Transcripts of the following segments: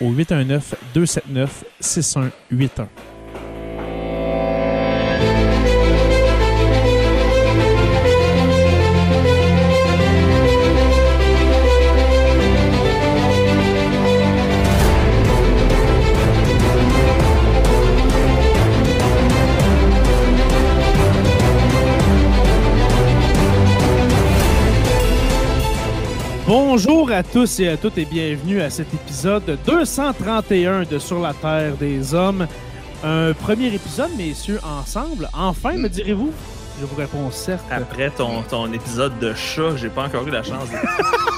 au 819 Bonjour à tous et à toutes et bienvenue à cet épisode 231 de Sur la Terre des Hommes. Un premier épisode, messieurs, ensemble. Enfin, me direz-vous? Je vous réponds certes. Après ton, ton épisode de chat, j'ai pas encore eu la chance de...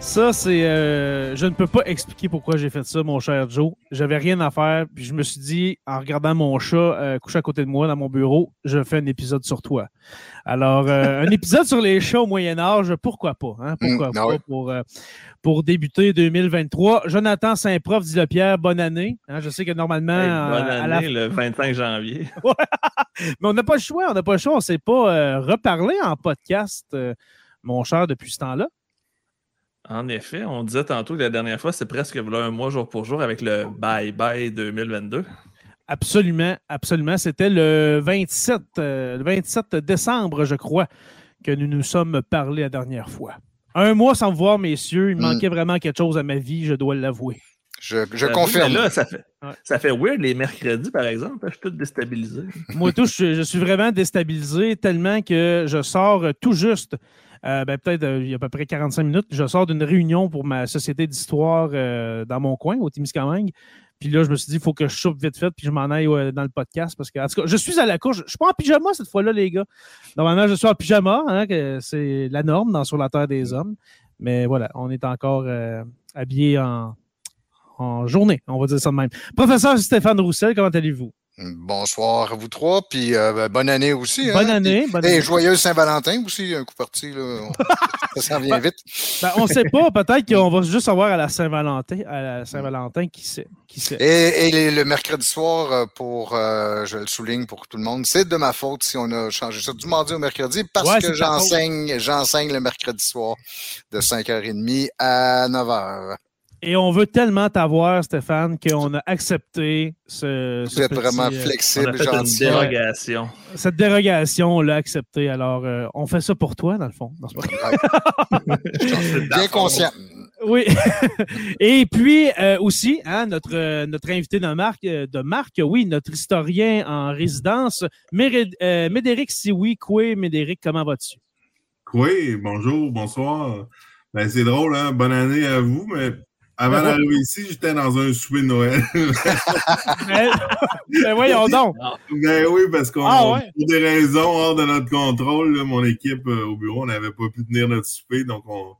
Ça, c'est. euh, je ne peux pas expliquer pourquoi j'ai fait ça, mon cher Joe. J'avais rien à faire, puis je me suis dit, en regardant mon chat euh, couché à côté de moi dans mon bureau, je fais un épisode sur toi. Alors, euh, un épisode sur les chats au Moyen-Âge, pourquoi pas? Hein? Pourquoi Mm, pas ah ouais. pour, euh, pour débuter 2023. Jonathan Saint-Prof dit le Pierre, bonne année. Hein, je sais que normalement. Hey, euh, bonne la année, le 25 janvier. mais on n'a pas le choix, on n'a pas le choix. On ne s'est pas euh, reparlé en podcast, euh, mon cher, depuis ce temps-là. En effet, on disait tantôt que la dernière fois, c'est presque voilà, un mois jour pour jour avec le Bye Bye 2022. Absolument, absolument. C'était le 27, euh, le 27 décembre, je crois, que nous nous sommes parlé la dernière fois. Un mois sans me voir, messieurs, il Mm. manquait vraiment quelque chose à ma vie, je dois l'avouer. Je, je J'avoue, confirme. Là, ça fait, Ouais. ça fait weird les mercredis, par exemple. Je suis tout déstabilisé. Moi, tout, je, je suis vraiment déstabilisé tellement que je sors tout juste, euh, ben, peut-être euh, il y a à peu près 45 minutes, je sors d'une réunion pour ma société d'histoire euh, dans mon coin, au Témiscamingue. Puis là, je me suis dit, il faut que je soupe vite fait, puis je m'en aille dans le podcast. Parce que, en tout cas, je suis à la course. Je suis pas en pyjama cette fois-là, les gars. Normalement, je suis en pyjama, hein, que c'est la norme dans Sur la Terre des Hommes. Mais voilà, on est encore euh, habillé en, en journée, on va dire ça de même. Professeur Stéphane Roussel, comment allez-vous? Bonsoir à vous trois, puis euh, ben, bonne année aussi. Bonne hein, année. puis- bonne Et année. joyeuse Saint-Valentin aussi, un coup parti. Là. On- ça s'en vient vite. Ben, on ne sait pas, peut-être qu'on va juste avoir à la Saint-Valentin, à la Saint-Valentin, qui sait, qui sait. Et, et les- le mercredi soir, euh, pour, euh, je le souligne pour tout le monde, c'est de ma faute si on a changé ça du mardi au mercredi parce Ouais, que j'enseigne, j'enseigne le mercredi soir de 5h30 à 9h. Et on veut tellement t'avoir, Stéphane, qu'on a accepté ce, Vous ce êtes petit, vraiment euh, On a flexible, gentil. dérogation. cette dérogation, on l'a acceptée. Alors, euh, on fait ça pour toi, dans le fond. C'est pas vrai. Bien conscient. Oui. Et puis euh, aussi, hein, notre, notre invité de marque, de marque, oui, notre historien en résidence, Méré- euh, Médéric Sioui. Coué, Médéric, comment vas-tu? Oui, bonjour, bonsoir. Ben, c'est drôle, hein? Bonne année à vous, mais avant d'arriver ici, j'étais dans un souper de Noël. ben voyons donc. ben oui, parce qu'on Ah ouais? pour des raisons hors de notre contrôle, là, mon équipe euh, au bureau, on n'avait pas pu tenir notre souper, donc on,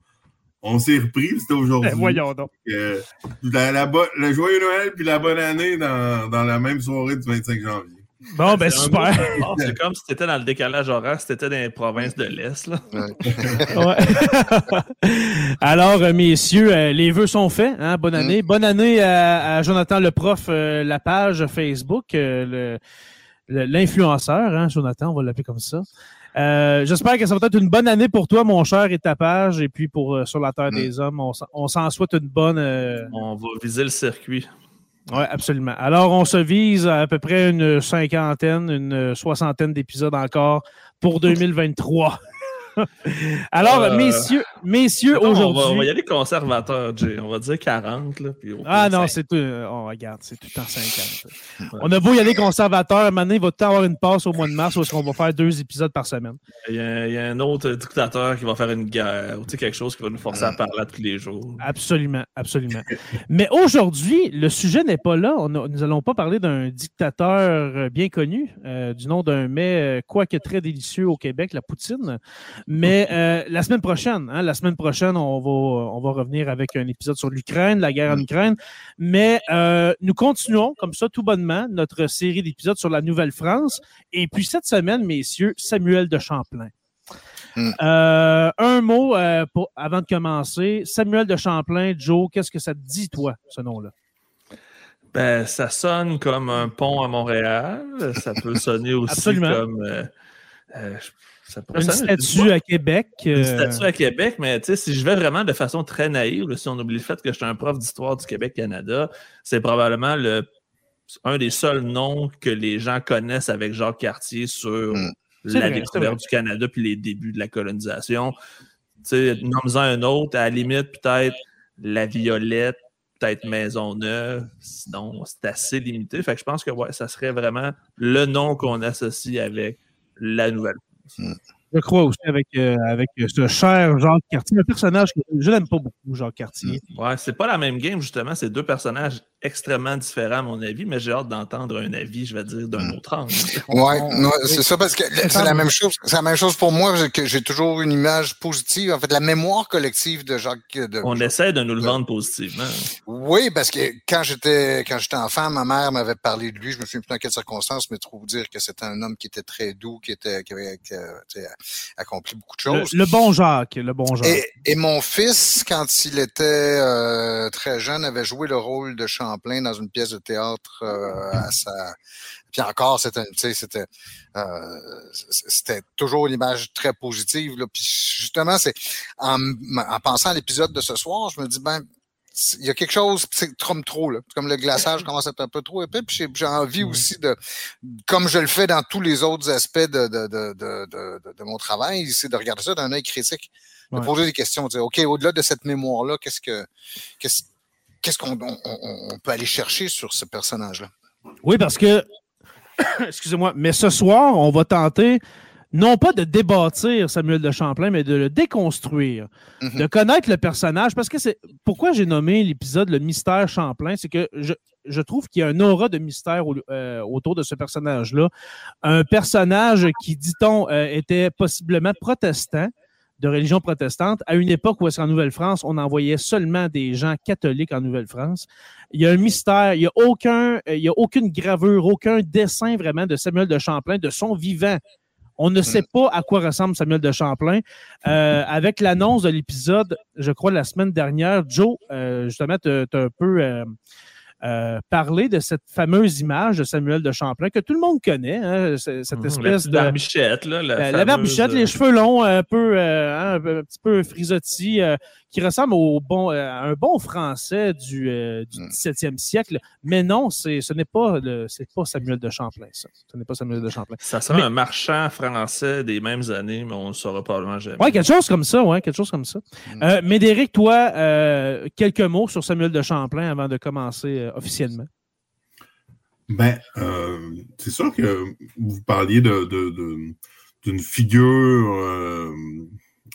on s'est repris, c'était aujourd'hui. Ben, voyons donc. Euh, la, le joyeux Noël puis la bonne année dans, dans la même soirée du 25 janvier. Bon, ben super. C'est comme si tu étais dans le décalage horaire, si tu étais dans les provinces de l'Est. là. Ouais. Alors, euh, messieurs, euh, les vœux sont faits. Hein? Bonne année. Bonne année à, à Jonathan le prof, euh, la page Facebook, euh, le- le- l'influenceur, hein, Jonathan, on va l'appeler comme ça. Euh, J'espère que ça va être une bonne année pour toi, mon cher, et ta page. Et puis pour euh, Sur la Terre Mm. des Hommes, on, s'en- on s'en souhaite une bonne. euh, On va viser le circuit. Oui, absolument. Alors, on se vise à, à peu près une cinquantaine, une soixantaine d'épisodes encore pour 2023. Alors, Euh, messieurs, messieurs, Non, on, va, on va aujourd'hui. y aller conservateur, Jay. On va dire 40. Là, puis Ah non, c'est tout. On regarde, c'est tout en 50. On a beau y aller conservateur, maintenant, il va tout avoir une passe au mois de mars où est-ce qu'on va faire deux épisodes par semaine. il y, a, il y a un autre dictateur qui va faire une guerre, ou tu sais, quelque chose qui va nous forcer à parler à tous les jours. Absolument, absolument. Mais aujourd'hui, le sujet n'est pas là. On a- nous allons pas parler d'un dictateur euh, bien connu, euh, du nom d'un mets, euh, quoique très délicieux au Québec, la poutine. Mais euh, la semaine prochaine, hein, la semaine prochaine, on va, on va revenir avec un épisode sur l'Ukraine, la guerre en Ukraine. Mais euh, nous continuons comme ça, tout bonnement, notre série d'épisodes sur la Nouvelle-France. Et puis cette semaine, messieurs, Samuel de Champlain. Hmm. Euh, un mot euh, pour, avant de commencer. Samuel de Champlain, Joe, qu'est-ce que ça te dit, toi, ce nom-là? Ben, ça sonne comme un pont à Montréal. Ça peut sonner aussi Absolument. comme. euh, euh, ça Une statue à Québec. Une euh, statue à Québec, mais tu sais, si je vais vraiment de façon très naïve, là, si on oublie le fait que je suis un prof d'histoire du Québec-Canada, c'est probablement le, un des seuls noms que les gens connaissent avec Jacques Cartier sur Mm. La découverte vrai. du Canada puis les débuts de la colonisation. Tu sais, nomme-en un autre, à la limite, peut-être la Violette, peut-être Maisonneuve, sinon c'est assez limité. Fait que je pense que ouais, ça serait vraiment le nom qu'on associe avec la nouvelle. Mm. Je crois aussi avec, euh, avec ce cher Jacques Cartier, un personnage que je n'aime pas beaucoup, Jacques Cartier. Ouais, c'est pas la même game, justement. C'est deux personnages extrêmement différents, à mon avis, mais j'ai hâte d'entendre un avis, je vais dire, d'un autre angle. Ouais, c'est ça parce que c'est la même chose. C'est la même chose pour moi j'ai- que j'ai toujours une image positive. En fait, la mémoire collective de Jacques. De, On essaie de nous le vendre positivement. Oui, parce que quand j'étais quand j'étais enfant, ma mère m'avait parlé de lui. Je me souviens plus dans quelles circonstances, mais trop dire que c'était un homme qui était très doux, qui était qui avait qui, euh, accompli beaucoup de choses. le bon Jacques, le bon Jacques. Et, et mon fils, quand il était euh, très jeune, avait joué le rôle de Champlain dans une pièce de théâtre euh, à sa. Puis encore, c'était, c'était, euh, c'était toujours une image très positive. Là. Puis justement, c'est en, en pensant à l'épisode de ce soir, je me dis ben. Il y a quelque chose, c'est trop trop, là. Comme le glaçage commence à être un peu trop épais. Puis j'ai- envie aussi de, comme je le fais dans tous les autres aspects de, de, de, de, mon travail, c'est de regarder ça d'un œil critique de Ouais. poser des questions, de dire, OK, au-delà de cette mémoire-là, qu'est-ce que qu'est-ce qu'est-ce qu'on on, on- on peut aller chercher sur ce personnage-là? Oui, parce que, excusez-moi, mais ce soir, on va tenter non pas de débâtir Samuel de Champlain, mais de le déconstruire, Mhm. de connaître le personnage. Parce que c'est pourquoi j'ai nommé l'épisode Le mystère Champlain, c'est que je, je trouve qu'il y a un aura de mystère au- euh, autour de ce personnage-là. Un personnage qui, dit-on, euh, était possiblement protestant de religion protestante, à une époque où est-ce qu'en Nouvelle-France, on envoyait seulement des gens catholiques en Nouvelle-France. Il y a un mystère, il n'y a, aucun, euh, il y a aucune gravure, aucun dessin vraiment de Samuel de Champlain, de son vivant. On ne sait pas à quoi ressemble Samuel de Champlain. Euh, avec l'annonce de l'épisode, je crois, la semaine dernière, Joe, euh, justement, tu as un peu euh, euh, parlé de cette fameuse image de Samuel de Champlain que tout le monde connaît, hein, cette Mhm, la espèce de... barbichette, là. La, Euh, la barbichette, euh, les cheveux longs, un peu, euh, hein, un, peu- un petit peu frisottis, euh, qui ressemble au bon, euh, à un bon français du, euh, du Mm. 17e siècle. Mais non, c'est, ce n'est pas, le, c'est pas Samuel de Champlain, ça. Ce n'est pas Samuel de Champlain. Ça serait Mais- un marchand français des mêmes années, mais on ne saura probablement jamais. Ouais, quelque chose comme ça, ouais, quelque chose comme ça. Mm. Euh, Médéric, toi, euh, quelques mots sur Samuel de Champlain avant de commencer euh, officiellement? Ben, euh, c'est sûr que vous parliez de, de- de- d'une figure euh,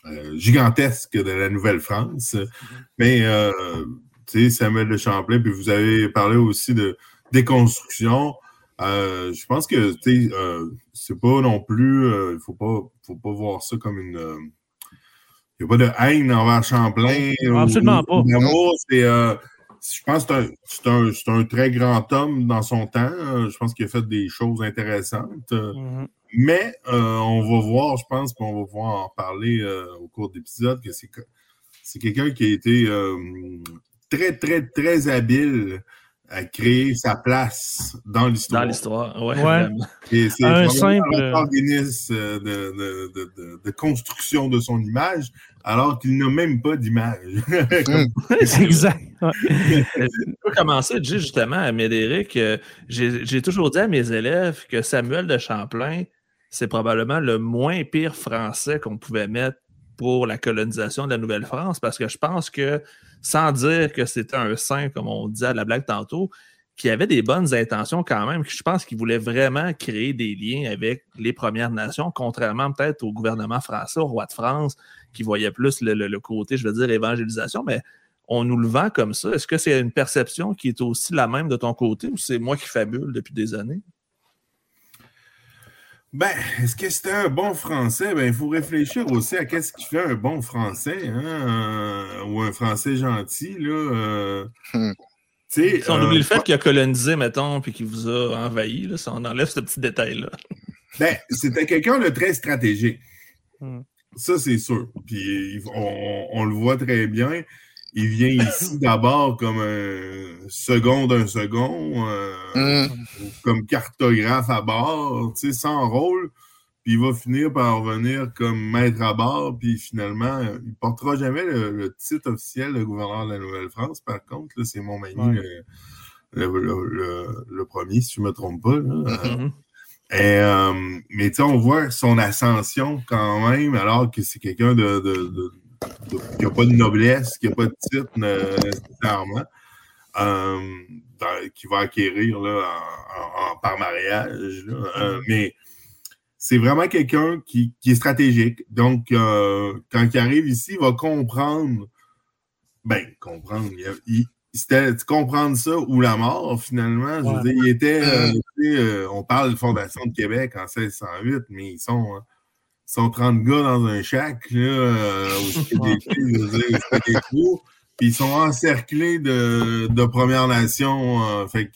euh, gigantesque de la Nouvelle-France. Mais, euh, tu sais, Samuel de Champlain, puis vous avez parlé aussi de déconstruction. Euh, je pense que, tu sais, euh, c'est pas non plus, euh, il faut pas, faut pas voir ça comme une. euh, il n'y a pas de haine envers Champlain. Absolument pas. ou d'amour. C'est, euh, je pense que c'est un, un, un, très grand homme dans son temps. Je pense qu'il a fait des choses intéressantes. Mm-hmm. Mais on va voir, je pense qu'on va pouvoir en parler au cours de l'épisode, que c'est quelqu'un qui a été très, très, très habile à créer sa place dans l'histoire. Dans l'histoire, oui. Ouais. c'est un simple organisme euh, de, de, de, de, construction de son image, alors qu'il n'a même pas d'image. c'est exact. Je peux commencer, justement, à Médéric. Euh, j'ai toujours dit à mes élèves que Samuel de Champlain, c'est probablement le moins pire français qu'on pouvait mettre pour la colonisation de la Nouvelle-France, parce que je pense que sans dire que c'était un saint, comme on disait à la blague tantôt, qui avait des bonnes intentions quand même. Je pense qu'il voulait vraiment créer des liens avec les Premières Nations, contrairement peut-être au gouvernement français, au roi de France, qui voyait plus le, côté, je veux dire, évangélisation, mais on nous le vend comme ça. Est-ce que c'est une perception qui est aussi la même de ton côté ou c'est moi qui fabule depuis des années? Ben, est-ce que c'était un bon français? Ben, il faut réfléchir aussi à qu'est-ce qui fait un bon français, hein? ou un français gentil, là. Euh, hmm. Si on oublie le fait qu'il a colonisé, mettons, puis qu'il vous a envahi, là, on enlève ce petit détail-là. Ben, c'était quelqu'un de très stratégique. Hmm. Ça, c'est sûr. Puis on, le voit très bien il vient ici d'abord comme un second d'un second, euh, mm. comme cartographe à bord, tu sais, sans rôle. Puis il va finir par revenir comme maître à bord, puis finalement, il portera jamais le, titre officiel de gouverneur de la Nouvelle-France. Par contre, c'est mon mani le, premier, si je ne me trompe pas. Mm-hmm. Et, euh, mais tu sais, on voit son ascension quand même, alors que c'est quelqu'un de qui n'a pas de noblesse, qui n'a pas de titre nécessairement, euh, qui va acquérir là, par mariage. Euh, mm-hmm. mais c'est vraiment quelqu'un qui, est stratégique. Donc, euh, quand il arrive ici, il va comprendre. Ben, comprendre. c'était comprendre ça ou la mort, finalement. Je veux dire, il était. Mm-hmm. on parle de fondation de Québec en 1608, mais ils sont. 30 gars dans un shack, là, euh, des des trous, puis ils sont encerclés de, de Premières Nations. Euh, fait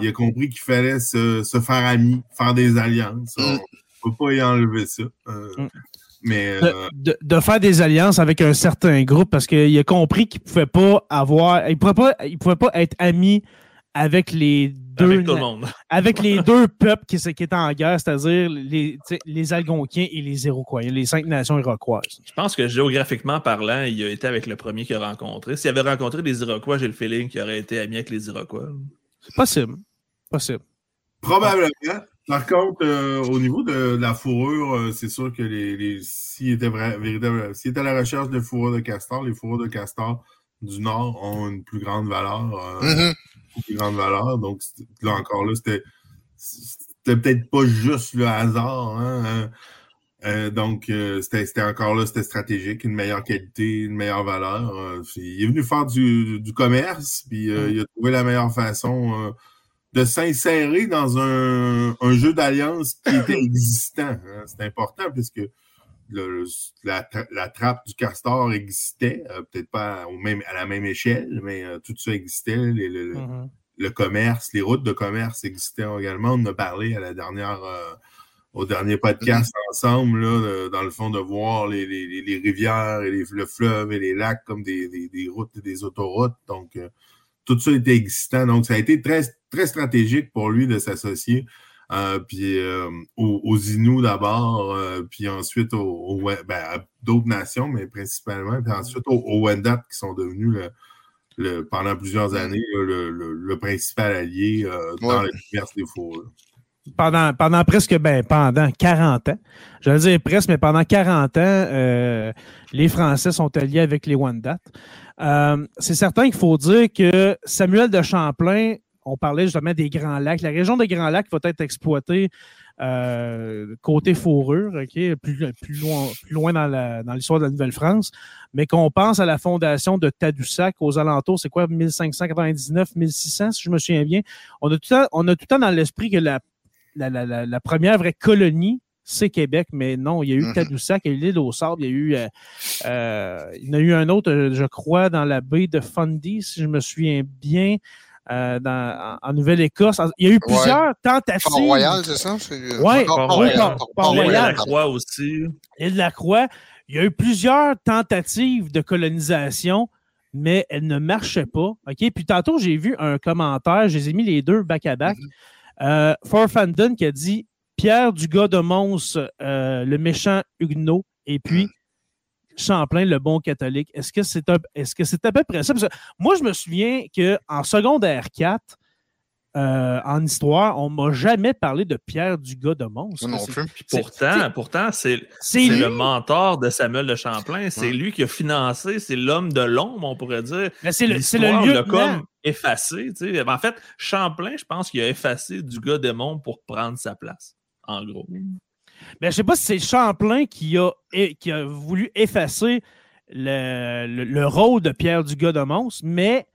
il a compris qu'il fallait se, se, faire amis, faire des alliances. Mm. On ne peut pas y enlever ça. Euh, mm. mais, de, de, faire des alliances avec un certain groupe parce qu'il a compris qu'il ne pouvait pas avoir. Il pouvait pas, il pouvait pas être ami avec les deux avec, les deux peuples qui, qui étaient en guerre, c'est-à-dire les, les Algonquiens et les Iroquois, les cinq nations iroquoises. Je pense que géographiquement parlant, il a été avec le premier qu'il a rencontré. S'il avait rencontré des Iroquois, j'ai le feeling qu'il aurait été ami avec les Iroquois. C'est possible. Possible. Probablement. Par contre, euh, au niveau de, la fourrure, euh, c'est sûr que les, les s'il était, vrai, était à la recherche de fourrure de castor, les fourrures de castor du Nord ont une plus grande valeur. Euh, mm-hmm plus grande valeur. Donc, là encore, là, c'était, peut-être pas juste le hasard. Hein, hein. Euh, donc, euh, c'était, encore là, c'était stratégique, une meilleure qualité, une meilleure valeur. Euh, il est venu faire du, commerce, puis mm. il a trouvé la meilleure façon de s'insérer dans un, jeu d'alliance qui était existant. Hein. C'est important puisque la, trappe du castor existait, euh, peut-être pas au même, à la même échelle, mais euh, tout ça existait. Mm-hmm. le, commerce, les routes de commerce existaient également. On a parlé à la dernière, euh, au dernier podcast mm-hmm. ensemble, là, dans le fond, de voir les, rivières et le fleuve et les lacs comme des, routes et des autoroutes. Donc, tout ça était existant. Donc, ça a été très, très stratégique pour lui de s'associer euh, puis euh, aux, Inuits d'abord, euh, puis ensuite aux, ben, à d'autres nations, mais principalement, puis ensuite aux, Wendat qui sont devenus le, pendant plusieurs années le, principal allié dans le commerce des fourrures. Pendant, pendant presque, ben, pendant 40 ans, je vais dire presque, mais pendant 40 ans, les Français sont alliés avec les Wendat. c'est certain qu'il faut dire que Samuel de Champlain on parlait justement des Grands Lacs. La région des Grands Lacs va être exploitée euh, côté fourrure, plus, loin, dans l'histoire de la Nouvelle-France. Mais qu'on pense à la fondation de Tadoussac aux alentours, c'est quoi, 1599-1600, si je me souviens bien. On a tout le temps, on a tout temps dans l'esprit que la, la, première vraie colonie c'est Québec, mais non, il y a eu Mhm. Tadoussac, il y a eu l'île au sable, il y a eu, euh, il y en a eu un autre, euh, je crois, dans la baie de Fundy, si je me souviens bien, euh, dans, en, en Nouvelle-Écosse. Il y a eu plusieurs tentatives. Fort-Royal, c'est ça? Oui, Royal. Port- Port- Port- L'île de la Royal. Croix aussi. L'île de la Croix, il y a eu plusieurs tentatives de colonisation, mais elles ne marchaient pas. OK? Puis tantôt, j'ai vu un commentaire, je les ai mis les deux back-à-back. Euh, Forfanden qui a dit Pierre Dugas de Mons, euh, le méchant Huguenot, et puis Champlain, le bon catholique. Est-ce que c'est un- est-ce que c'est à peu près ça? Parce que moi, je me souviens qu'en secondaire 4, euh, en histoire, on m'a jamais parlé de Pierre Dugas de Mons. Non plus. Pourtant, pourtant c'est le mentor de Samuel de Champlain. C'est Ouais. lui qui a financé, c'est l'homme de l'ombre, on pourrait dire. Mais c'est le, c'est le L'histoire l'a lieutenant. comme effacé. tu sais. En fait, Champlain, je pense qu'il a effacé du gars démon pour prendre sa place, en gros. Mais je sais pas si c'est Champlain qui a, qui a voulu effacer le, le- le rôle de Pierre Dugas de Mons, mais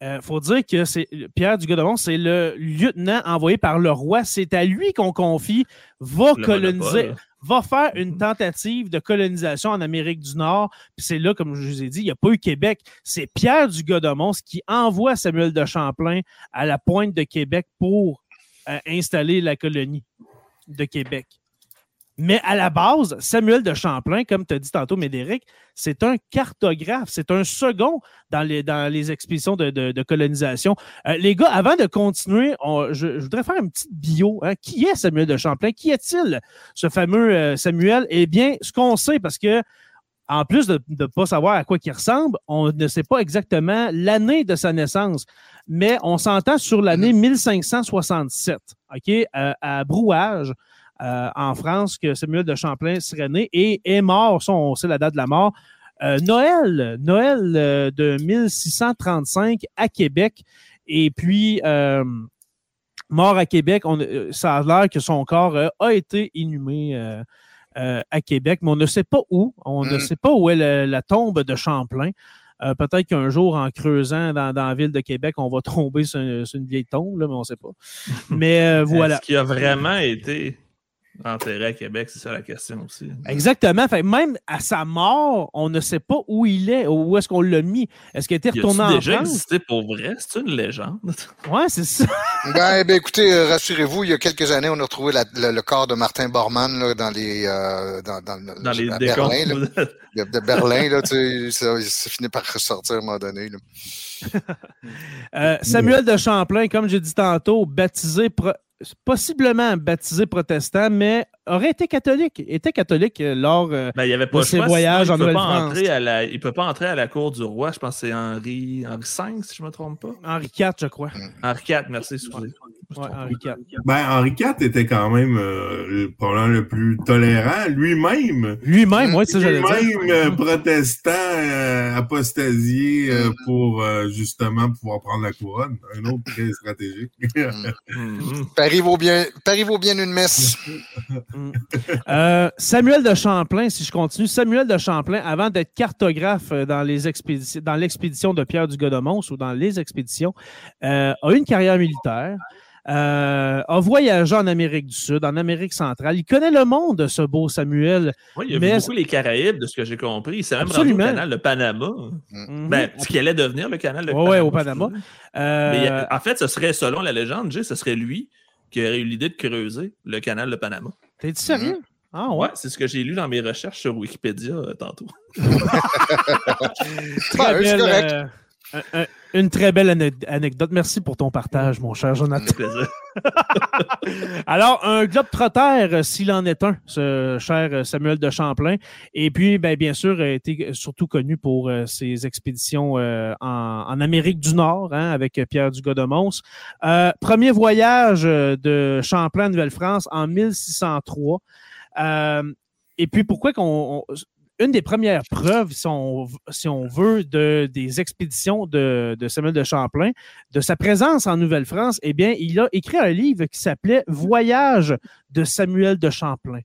il faut dire que c'est Pierre Dugas de Mons, c'est le lieutenant envoyé par le roi. C'est à lui qu'on confie, va Le coloniser, monopole. va faire une tentative de colonisation en Amérique du Nord. Puis c'est là, comme je vous ai dit, il n'y a pas eu Québec. C'est Pierre Dugas de Mons qui envoie Samuel de Champlain à la pointe de Québec pour euh, installer la colonie de Québec. Mais à la base, Samuel de Champlain, comme tu as dit tantôt, Médéric, c'est un cartographe, c'est un second dans les, dans les expéditions de, de- de colonisation. Euh, les gars, avant de continuer, on- je, je voudrais faire une petite bio. hein. Qui est Samuel de Champlain? Qui est-il, ce fameux euh, Samuel? Eh bien, ce qu'on sait, parce que en plus de ne pas savoir à quoi il ressemble, on ne sait pas exactement l'année de sa naissance, mais on s'entend sur l'année 1567, OK, euh, à Brouage, euh, en France, que Samuel de Champlain serait né et est mort, ça, on sait la date de la mort, euh, Noël, Noël euh, de 1635 à Québec, et puis mort à Québec, on, ça a l'air que son corps a été inhumé à Québec, mais on ne sait pas où. On ne Mm. sait pas où est le- la tombe de Champlain. Euh, Peut-être qu'un jour, en creusant dans, dans la ville de Québec, on va tomber sur, une- sur une vieille tombe, là, mais on ne sait pas. Mais euh, voilà. Est-ce qu'il a vraiment été enterré à Québec? C'est ça la question aussi. Exactement. Fait, même à sa mort, on ne sait pas où il est, où est-ce qu'on l'a mis. Est-ce qu'il a été Il retourné a en déjà France? existé pour vrai? C'est une légende. Ouais, c'est ça. Ben, ben, écoutez, euh, rassurez-vous, il y a quelques années, on a retrouvé la- le, le corps de Martin Bormann là, dans les euh, dans, dans, Dans les. Berlin, là, de, Berlin, là, tu sais, ça, ça finit par ressortir à un moment donné. Là. Euh, Samuel de Champlain, comme j'ai dit tantôt, baptisé, pro- possiblement baptisé protestant, mais aurait été catholique. Était catholique euh, lors. euh, Ben, il n'y avait pas De ses choix, voyages sinon en il peut pas Nouvelle-France. entrer à la- Il ne peut pas entrer à la cour du roi. Je pense que c'est Henri, Henri V, si je ne me trompe pas. Henri IV, je crois. Henri IV, merci. excusez. Ouais, Henri IV. Ben, Henri IV était quand même euh, le- probablement le plus tolérant. Lui-même, Lui-même, oui, c'est ça, j'allais dire. lui-même euh, protestant, euh, apostasié euh, pour euh, justement pouvoir prendre la couronne. Un autre très stratégique. Mhm. Paris vaut bien, Paris vaut bien une messe. Euh, Samuel de Champlain, si je continue, Samuel de Champlain, avant d'être cartographe dans les expéditions, dans l'expédition de Pierre du Godomons ou dans les expéditions, euh, a eu une carrière militaire, euh, a voyagé en Amérique du Sud, en Amérique centrale. Il connaît le monde, ce beau Samuel. Oui, il a Mais- vu beaucoup les Caraïbes, de ce que j'ai compris. Il s'est même rendu au canal de Panama. Mhm. Ben, ce qui allait devenir le canal de Ouais, Panama. ouais, au Panama. Euh, Mais en fait, ce serait, selon la légende, Jay, ce serait lui qui aurait eu l'idée de creuser le canal de Panama. T'es-tu sérieux? Ah ouais? Ouais, c'est ce que j'ai lu dans mes recherches sur Wikipédia euh, tantôt. Très Ouais, c'est belle, correct. euh, un- un- une très belle ane- anecdote. Merci pour ton partage, mon cher Jonathan. Alors, un globe trotter, s'il en est un, ce cher euh, Samuel de Champlain. Et puis, ben, bien sûr, a été surtout connu pour euh, ses expéditions euh, en, en Amérique du Nord, hein, avec euh, Pierre Dugas de Mons. Euh, premier voyage euh, de Champlain en Nouvelle-France en 1603. Euh, et puis, pourquoi qu'on. Une des premières preuves, si on, veut, de, des expéditions de, Samuel de Champlain, de sa présence en Nouvelle-France, eh bien, il a écrit un livre qui s'appelait Voyage de Samuel de Champlain.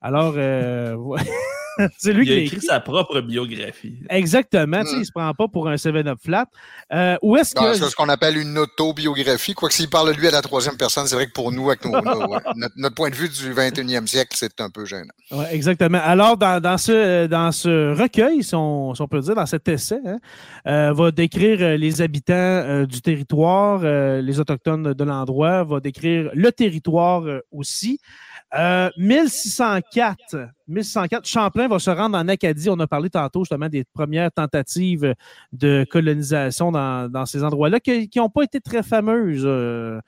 Alors, euh. c'est lui il qui a écrit écrit. sa propre biographie. Exactement. tu sais, Mm. Il se prend pas pour un 7-Up flat. Euh, où est-ce que. c'est ce qu'on appelle une autobiographie. Quoique s'il parle de lui à la troisième personne, c'est vrai que pour nous, avec nos- notre, notre point de vue du 21e siècle, c'est un peu gênant. Ouais, exactement. Alors, dans, dans ce, dans ce recueil, si on, si on peut dire, dans cet essai, hein, euh, va décrire euh, les habitants euh, du territoire, euh, les Autochtones de l'endroit, va décrire le territoire euh, aussi. Euh, 1604, 1604, Champlain va se rendre en Acadie. On a parlé tantôt justement des premières tentatives de colonisation dans, dans ces endroits-là qui n'ont pas été très fameuses. euh,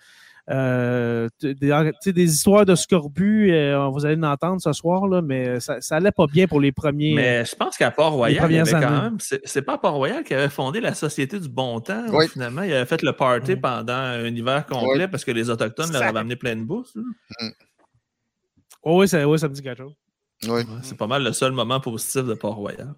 euh, des, histoires de scorbut, euh, vous allez en entendre ce soir, là, mais ça, ça allait pas bien pour les premiers. Mais je pense qu'à Port-Royal, il y premières avait quand années. même. C'est pas Port-Royal qui avait fondé la Société du Bon Temps. où. Finalement, il avait fait le party pendant un hiver complet parce que les Autochtones leur avaient amené plein de bouffe. Oh, oui, ça, oui, ça me dit quelque chose. Oui. Ouais, C'est pas mal le seul moment positif de Port-Royal.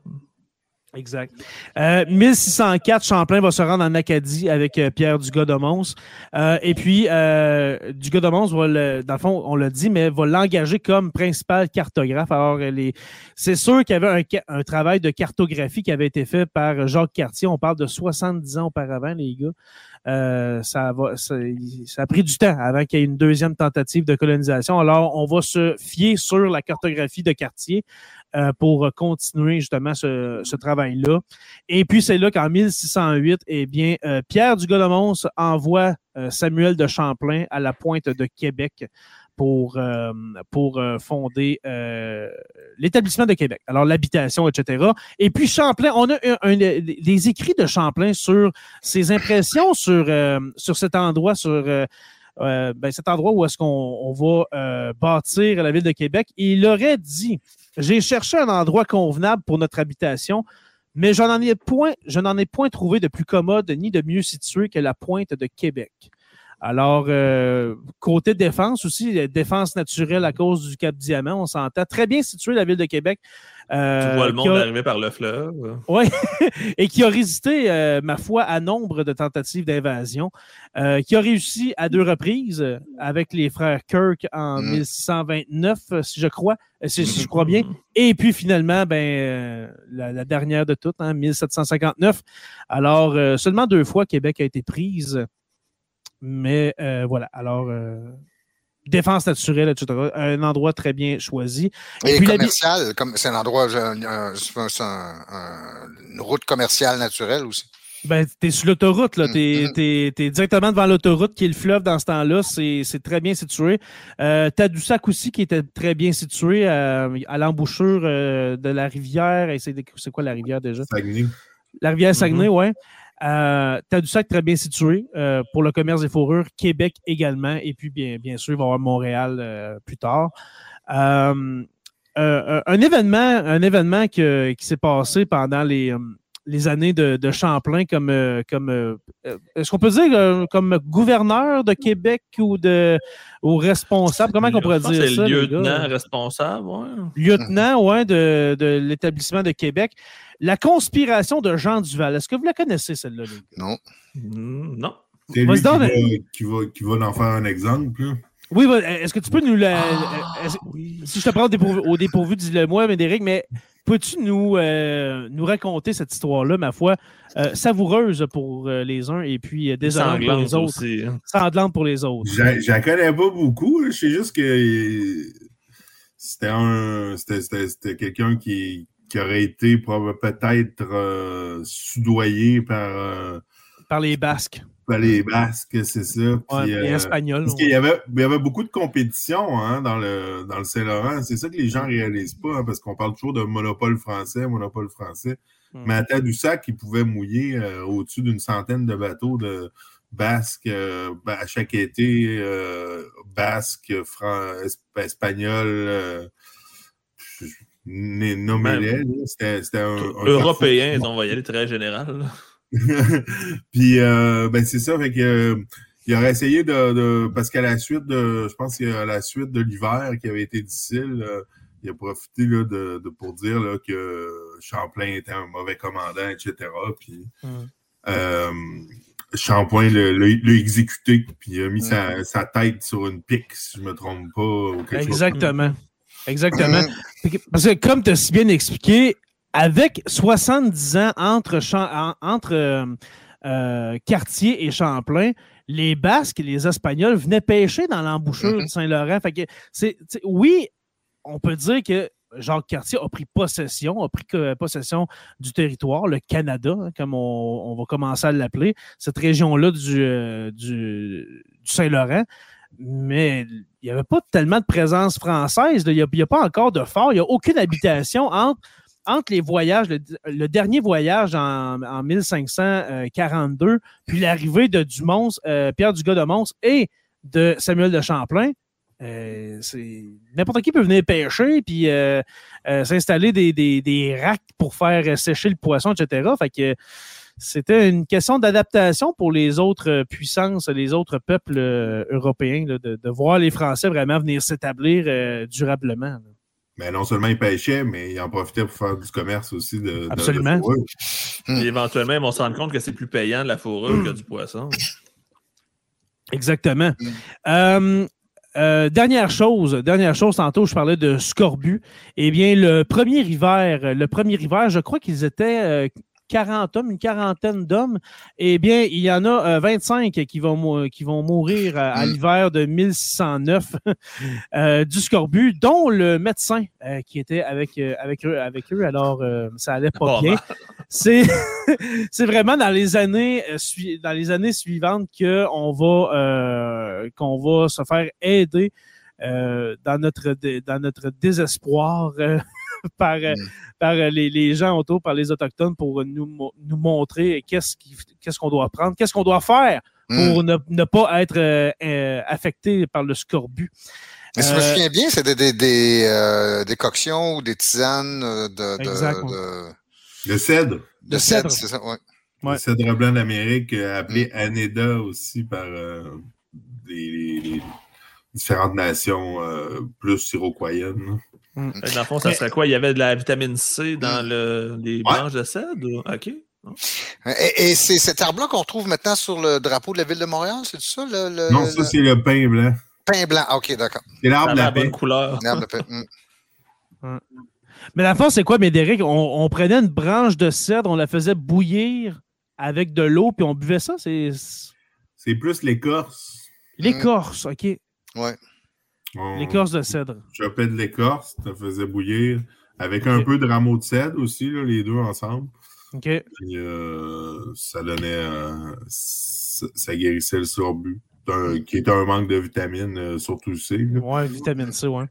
Exact. Euh, 1604, Champlain va se rendre en Acadie avec euh, Pierre Dugas de Mons. Euh, et puis, euh, Dugas de Mons, va le- dans le fond, on l'a dit, mais va l'engager comme principal cartographe. Alors, les- c'est sûr qu'il y avait un travail de cartographie qui avait été fait par Jacques Cartier. On parle de 70 ans auparavant, les gars. Euh, ça, va, ça, ça a pris du temps avant qu'il y ait une deuxième tentative de colonisation. Alors, on va se fier sur la cartographie de Cartier euh, pour continuer justement ce, ce travail-là. Et puis, c'est là qu'en 1608, eh bien, euh, Pierre du Godomons envoie euh, Samuel de Champlain à la pointe de Québec pour, euh, pour euh, fonder euh, l'établissement de Québec. Alors, l'habitation, etc. Et puis, Champlain, on a un, un- les écrits de Champlain sur ses impressions sur, sur cet endroit, sur ben, cet endroit où est-ce qu'on on va bâtir la ville de Québec. Il aurait dit J'ai cherché un endroit convenable pour notre habitation, mais je n'en ai point, je n'en ai point trouvé de plus commode ni de mieux situé que la pointe de Québec. Alors, euh, côté défense aussi, euh, défense naturelle à cause du Cap Diamant, on s'entend très bien situé la ville de Québec. euh, tu vois le qui monde a- arriver par le fleuve. et qui a résisté, euh, ma foi, à nombre de tentatives d'invasion, euh, qui a réussi à deux reprises euh, avec les frères Kirk en Mm. 1629, euh, si je crois, si, si je crois bien. Et puis finalement, ben, euh, la, la dernière de toutes, en 1759. Alors, euh, seulement deux fois, Québec a été prise. Mais euh, voilà, alors, euh, défense naturelle, etc. Un endroit très bien choisi. Et, puis la- commercial, comme c'est un endroit, c'est un- c'est un- un- une route commerciale naturelle aussi. Ben, t'es sur l'autoroute, là. T'es, Mhm. t'es- t'es directement devant l'autoroute qui est le fleuve dans ce temps-là. C'est, très bien situé. Euh, Tadoussac aussi qui était très bien situé euh, à l'embouchure de la rivière. Et c'est, quoi la rivière déjà? Saguenay. La rivière Saguenay, ouais. Euh, Tadoussac très bien situé euh, pour le commerce des fourrures. Québec également. Et puis, bien, bien sûr, il va y avoir Montréal euh, plus tard. Euh, un événement, un événement qui s'est passé pendant les, euh, les années de, de Champlain comme, euh, comme euh, euh, est-ce qu'on peut dire comme gouverneur de Québec ou de ou responsable? Comment on pourrait dire ça? le les gars? lieutenant responsable. ouais. lieutenant ouais, de, de l'établissement de Québec. La conspiration de Jean Duval. Est-ce que vous la connaissez, celle-là? les gars? Non. Mm, Non. C'est lui qui va, mais- qui, va, qui va en faire un exemple. Oui, est-ce que tu peux nous la. Ah, oui. si je te prends au dépourvu, dépourvu dis-le moi, Médéric, mais peux-tu nous, euh, nous raconter cette histoire-là, ma foi, euh, savoureuse pour euh, les uns et puis euh, désolante pour les autres, aussi. hein. sanglante pour les autres? Je je la connais pas beaucoup. Je sais juste que c'était un c'était- c'était c'était quelqu'un qui, qui aurait été peut-être euh, soudoyé par, euh, Par les Basques. par les Basques, c'est ça. Ouais, Puis, et euh, Espagnols. Parce qu'il y avait, il y avait beaucoup de compétition hein, dans le, dans le Saint-Laurent. C'est ça que les gens réalisent pas, hein, parce qu'on parle toujours de monopole français, monopole français. Mais à Tadoussac, ils pouvaient mouiller euh, au-dessus d'une centaine de bateaux de basques euh, ben, à chaque été, euh, basques, espagnols, euh, nommez-les. là. C'était c'était un, un Européen, on va y aller très général. Puis, euh, ben, c'est ça, fait que, euh, il aurait essayé de, de- parce qu'à la suite de, je pense qu'à la suite de l'hiver qui avait été difficile, euh, il a profité là, de, de- pour dire là, que Champlain était un mauvais commandant, etc. Puis, Mm. euh, Champlain l'a exécuté, puis il a mis Mm. sa, sa tête sur une pique, si je me trompe pas. ou quelque chose. Exactement. Exactement. Parce que comme tu as si bien expliqué, avec 70 ans entre, entre euh, euh, Cartier et Champlain, les Basques et les Espagnols venaient pêcher dans l'embouchure mm-hmm. de Saint-Laurent. oui, on peut dire que Jacques Cartier a pris possession, a pris possession du territoire, le Canada, hein, comme on, va commencer à l'appeler, cette région-là du, euh, du, Saint-Laurent. Mais il n'y avait pas tellement de présence française. Il n'y a, pas encore de fort. Il n'y a aucune habitation entre, entre les voyages, le, dernier voyage en, 1542, puis l'arrivée de Dumont, euh, Pierre Dugas de Mons et de Samuel de Champlain. Euh, n'importe qui peut venir pêcher puis euh, euh, s'installer des, des, racks pour faire sécher le poisson, etc. Fait que c'était une question d'adaptation pour les autres puissances, les autres peuples européens, de, voir les Français vraiment venir s'établir durablement. Mais non seulement ils pêchaient, mais ils en profitaient pour faire du commerce aussi de, Absolument. éventuellement, ils vont se rendre compte que c'est plus payant de la fourrure que du poisson. Exactement. Mm. Euh, dernière chose, dernière chose, tantôt je parlais de scorbut. Eh bien, le premier hiver, le premier hiver, je crois qu'ils étaient euh, 40 hommes, une quarantaine d'hommes, eh bien, il y en a 25 euh, qui vont, qui vont mourir à, mm. l'hiver de 1609 euh, du scorbut, dont le médecin euh, qui était avec, avec, eux, avec eux. Alors, ça allait pas bien. Ben. C'est, c'est vraiment dans les années, dans les années suivantes qu'on va, qu'on va se faire aider dans, notre, dans notre désespoir par, euh, mm. par euh, les, gens autour, par les Autochtones pour nous, nous montrer qu'est-ce qu'est-ce qu'on doit prendre, qu'est-ce qu'on doit faire pour mm. ne, pas être euh, affecté par le scorbut. Mais si je me souviens bien, c'est des, des, des, des, coctions ou des tisanes de, de, de, cèdre. De cèdre, c'est ça, oui. Ouais. Le cèdre blanc d'Amérique, appelé mm. Aneda aussi par les, différentes nations plus iroquoiennes. Mm. Dans le fond, ça serait quoi? Il y avait de la vitamine C dans mm. le, les branches de cèdre? OK. Et, c'est cet arbre-là qu'on trouve maintenant sur le drapeau de la ville de Montréal, c'est ça? Le, non, ça, c'est le pain blanc. Pain blanc, OK, d'accord. C'est l'arbre de la, bonne couleur. L'arbre de pain. Mm. Mais la force, c'est quoi, Médéric? On, on, prenait une branche de cèdre, on la faisait bouillir avec de l'eau, puis on buvait ça? C'est C'est plus l'écorce. L'écorce, OK. Ouais. L'écorce de cèdre. Chopais de l'écorce, tu faisais bouillir avec un peu de rameau de cèdre aussi, les deux ensemble. OK. Euh, ça donnait. Euh, ça, guérissait le sorbut. qui est un manque de vitamine, euh, surtout C. Oui, vitamine C, oui.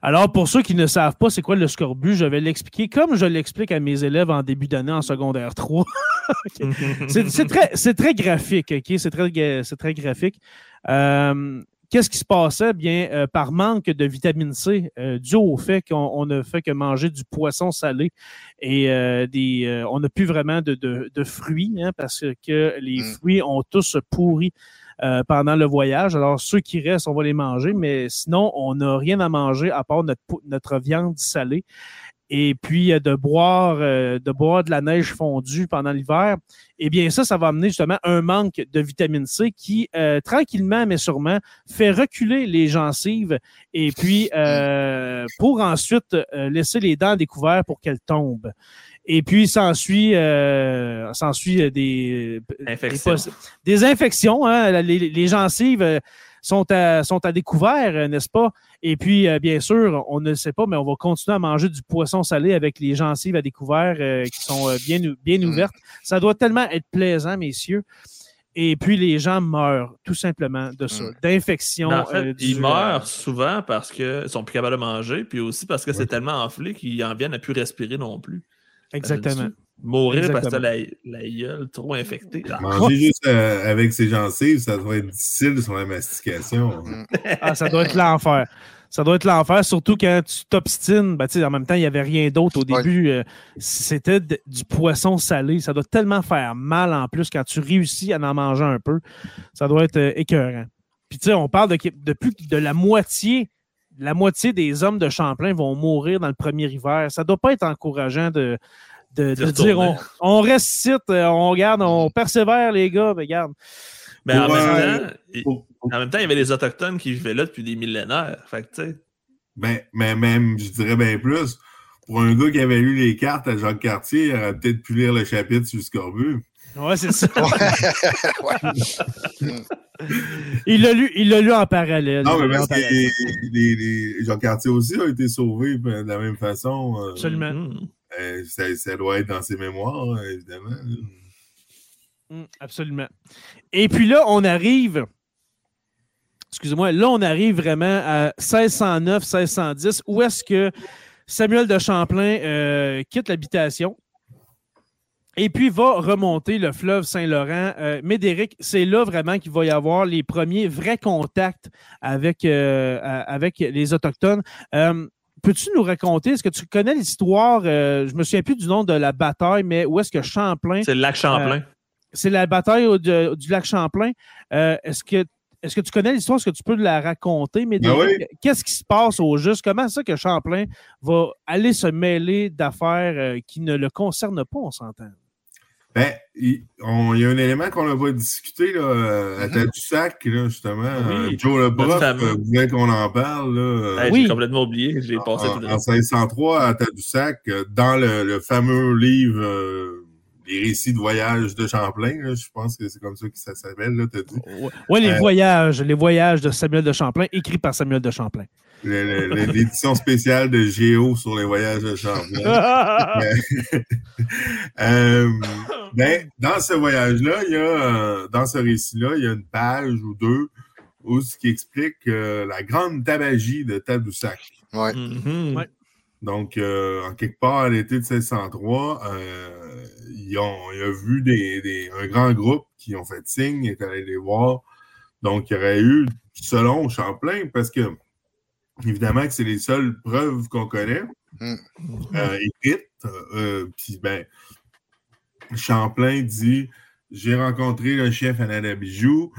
Alors, pour ceux qui ne savent pas c'est quoi le scorbut, je vais l'expliquer comme je l'explique à mes élèves en début d'année en secondaire 3. c'est très, très, graphique, OK? C'est très, très graphique. Euh, Qu'est-ce qui se passait? Bien, euh, par manque de vitamine C, euh, dû au fait qu'on ne fait que manger du poisson salé et euh, des, on n'a plus vraiment de, fruits hein, parce que les mm. fruits ont tous pourri pendant le voyage. Alors, ceux qui restent, on va les manger, mais sinon, on n'a rien à manger à part notre, notre viande salée et puis euh, de boire, euh, de boire de la neige fondue pendant l'hiver, eh bien ça, ça va amener justement un manque de vitamine C qui, euh, tranquillement mais sûrement, fait reculer les gencives et puis pour ensuite laisser les dents découvertes pour qu'elles tombent. Et puis, s'ensuit euh, s'ensuit des, infections. des, infections. Hein? Les, les, gencives sont à, sont à découvert, n'est-ce pas? Et puis, euh, bien sûr, on ne le sait pas, mais on va continuer à manger du poisson salé avec les gencives à découvert euh, qui sont euh, bien, bien mm. ouvertes. Ça doit tellement être plaisant, messieurs. Et puis, les gens meurent tout simplement de ça, mm. d'infection. En ils meurent souvent parce qu'ils sont plus capables de manger, puis aussi parce que c'est tellement enflé qu'ils en viennent à plus respirer non plus. Exactement. Mourir parce que la, la gueule trop infectée. Manger juste avec ses gencives, ça doit être difficile sur la mastication. ah, ça doit être l'enfer ça doit être l'enfer, surtout quand tu t'obstines. Ben, en même temps, il n'y avait rien d'autre au début. Euh, c'était du poisson salé. Ça doit tellement faire mal en plus quand tu réussis à en manger un peu. Ça doit être euh, écœurant. Puis, tu sais, on parle de, de plus de la moitié. La moitié des hommes de Champlain vont mourir dans le premier hiver. Ça ne doit pas être encourageant de, de, dire on, on reste site, euh, on regarde, on persévère, les gars, mais regarde. Mais en, même temps, en même temps, il y avait les Autochtones qui vivaient là depuis des millénaires. Fait que, tu sais. Ben, mais même, je dirais bien plus. Pour un gars qui avait lu les cartes à Jacques Cartier, il aurait peut-être pu lire le chapitre sur le scorbut. Ouais, c'est ça. Il l'a lu, il l'a lu en parallèle. Non, mais parce que les, les- les- Jacques Cartier aussi a été sauvé ben, de la même façon. euh, Absolument. Mhm. Euh, ça, doit être dans ses mémoires, euh, évidemment. Mm, absolument. Et puis là, on arrive. Excusez-moi, là, on arrive vraiment à 1609, 1610, où est-ce que Samuel de Champlain euh, quitte l'habitation et puis va remonter le fleuve Saint-Laurent. Euh, Médéric, c'est là vraiment qu'il va y avoir les premiers vrais contacts avec, euh, avec les Autochtones. Euh, Peux-tu nous raconter, est-ce que tu connais l'histoire, euh, je me souviens plus du nom de la bataille, mais où est-ce que Champlain C'est le lac Champlain. c'est la bataille au- de- du lac Champlain. Euh, est-ce que est-ce que tu connais l'histoire? Est-ce que tu peux la raconter? Mais Ben oui. qu'est-ce qui se passe au juste? Comment ça que Champlain va aller se mêler d'affaires euh, qui ne le concernent pas, on s'entend? Ben, il, on- il y a un élément qu'on n'a pas discuté là, euh, à Mhm. Tadoussac, là, justement. Oui. Euh, Joe Le Prof fameux. euh, voulait qu'on en parle. Là, Hey, oui. J'ai complètement oublié. J'ai passé en, tout en 1603 à Tadoussac, dans le, le fameux livre euh, Les récits de voyage de Champlain. là, je pense que c'est comme ça que ça s'appelle, là, t'as dit. Oui, les Euh, voyages, les voyages de Samuel de Champlain, écrits par Samuel de Champlain. L'édition spéciale de Géo sur les voyages de Champlain. Euh, ben, dans ce voyage-là, il y a, euh, dans ce récit-là, il y a une page ou deux où ce qui explique euh, la grande tabagie de Tadoussac. Ouais. Mhm. Ouais. Donc, euh, en quelque part, à l'été de 1603, euh, ils ont, il a vu des, des- un grand groupe qui ont fait signe, il est allé les voir. Donc, il y aurait eu, selon Champlain, parce que, évidemment, que c'est les seules preuves qu'on connaît, Mm. euh, écrites. Euh, Puis, ben, Champlain dit J'ai rencontré le chef Anadabijou,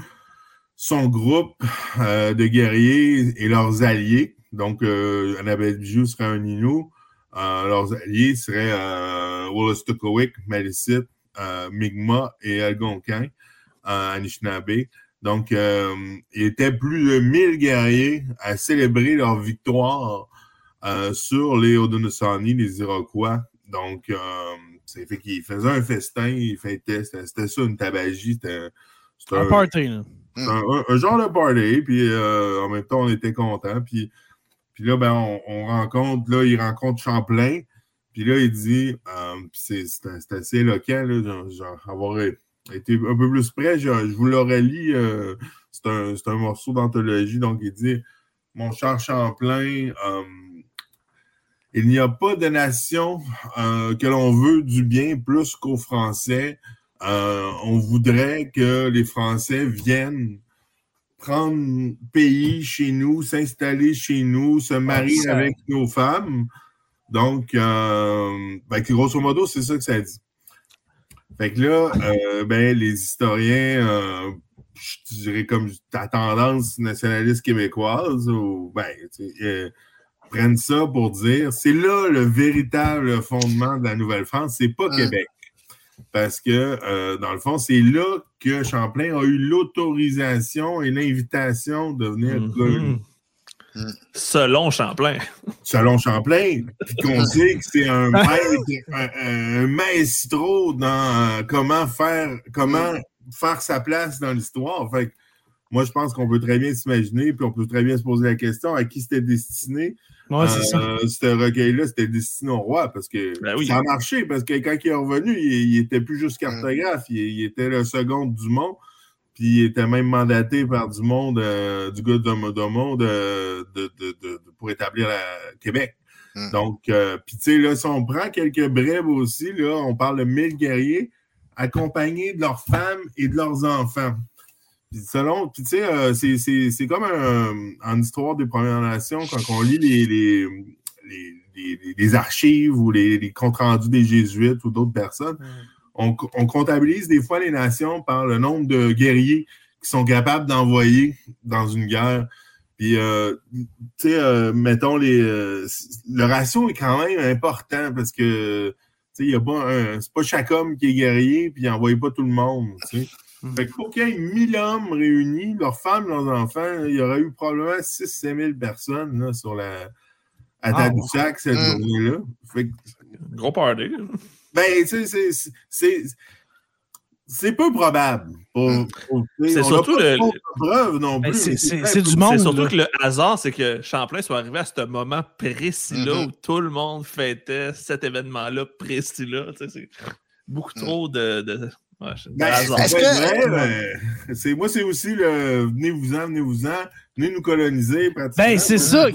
son groupe euh, de guerriers et leurs alliés. Donc, Anadabijou serait un Inou. Euh, leurs alliés seraient Wolastoqiyik, Malicite, Mi'kmaq et Algonquin, Anishinaabe. Donc, euh, il était plus de 1000 guerriers à célébrer leur victoire euh, sur les Haudenosaunee, les Iroquois. Donc, euh, c'est fait qu'il faisait un festin, il fêtait, c'était c'était ça, une tabagie, c'était Un un, party, là. un- un- un genre de party, puis euh, en même temps, on était contents. Puis, puis là, ben, on, on rencontre, là, il rencontre Champlain, puis là, il dit, euh, c'est assez éloquent, là, genre, genre, avoir été un peu plus près, je, je vous l'aurais lu, euh, c'est un, c'est un morceau d'anthologie, donc il dit, mon cher Champlain, euh, il n'y a pas de nation euh, que l'on veut du bien plus qu'aux Français. On voudrait que les Français viennent prendre pays chez nous, s'installer chez nous, se marier ça- avec nos femmes. Donc, ben, grosso modo, c'est ça que ça dit. Fait que là, euh, ben, les historiens, euh, je dirais comme ta tendance nationaliste québécoise, ou ben, euh, prennent ça pour dire c'est là le véritable fondement de la Nouvelle-France, c'est pas Mm. Québec. Parce que, dans le fond, c'est là que Champlain a eu l'autorisation et l'invitation de venir Mhm. Selon Champlain. Selon Champlain, puis qu'on sait que c'est un maître, un, un maestro dans euh, comment faire, comment faire sa place dans l'histoire. Fait que moi, je pense qu'on peut très bien s'imaginer, puis on peut très bien se poser la question à qui c'était destiné? Ouais, c'est ça. Euh, ce recueil-là, c'était destiné au roi parce que Ben oui. ça a marché, parce que quand il est revenu, il, il était plus juste cartographe, il, il était le second du monde, puis il était même mandaté par du monde, euh, du gars de Dumont de, de, de, de- pour établir la Québec. Mm. Donc, euh, puis tu sais, là, si on prend quelques brèves aussi, là, on parle de 1000 guerriers accompagnés de leurs femmes et de leurs enfants. Puis selon, puis tu sais, euh, c'est- c'est c'est comme un- en histoire des Premières Nations, quand on lit les, les, les, les- les archives ou les, les comptes rendus des Jésuites ou d'autres personnes, on, on comptabilise des fois les nations par le nombre de guerriers qui sont capables d'envoyer dans une guerre. Puis, euh, tu sais, euh, mettons, les, euh, le ratio est quand même important parce que, tu sais, il a pas un- c'est pas chaque homme qui est guerrier, puis il n'envoie pas tout le monde, tu sais. Mhm. Fait que pour qu'il y ait 1000 hommes réunis, leurs femmes, leurs enfants, il y aurait eu probablement 6-7 000 personnes là, sur la, à Ah, Tadoussac cette journée-là. Fait que, Gros party. Ben, tu sais, c'est- c'est. C'est peu probable. Mm. sais, C'est surtout le- Ben, plus. c'est- du monde. C'est surtout là. que le hasard, c'est que Champlain soit arrivé à ce moment précis-là Mhm. où tout le monde fêtait cet événement-là précis-là. C'est beaucoup Mm. trop de. de... Ouais, c'est de Ben, hasard. Est-ce c'est moi, c'est aussi le venez-vous-en, venez-vous-en, venez nous coloniser. pratiquement. Ben, c'est ça.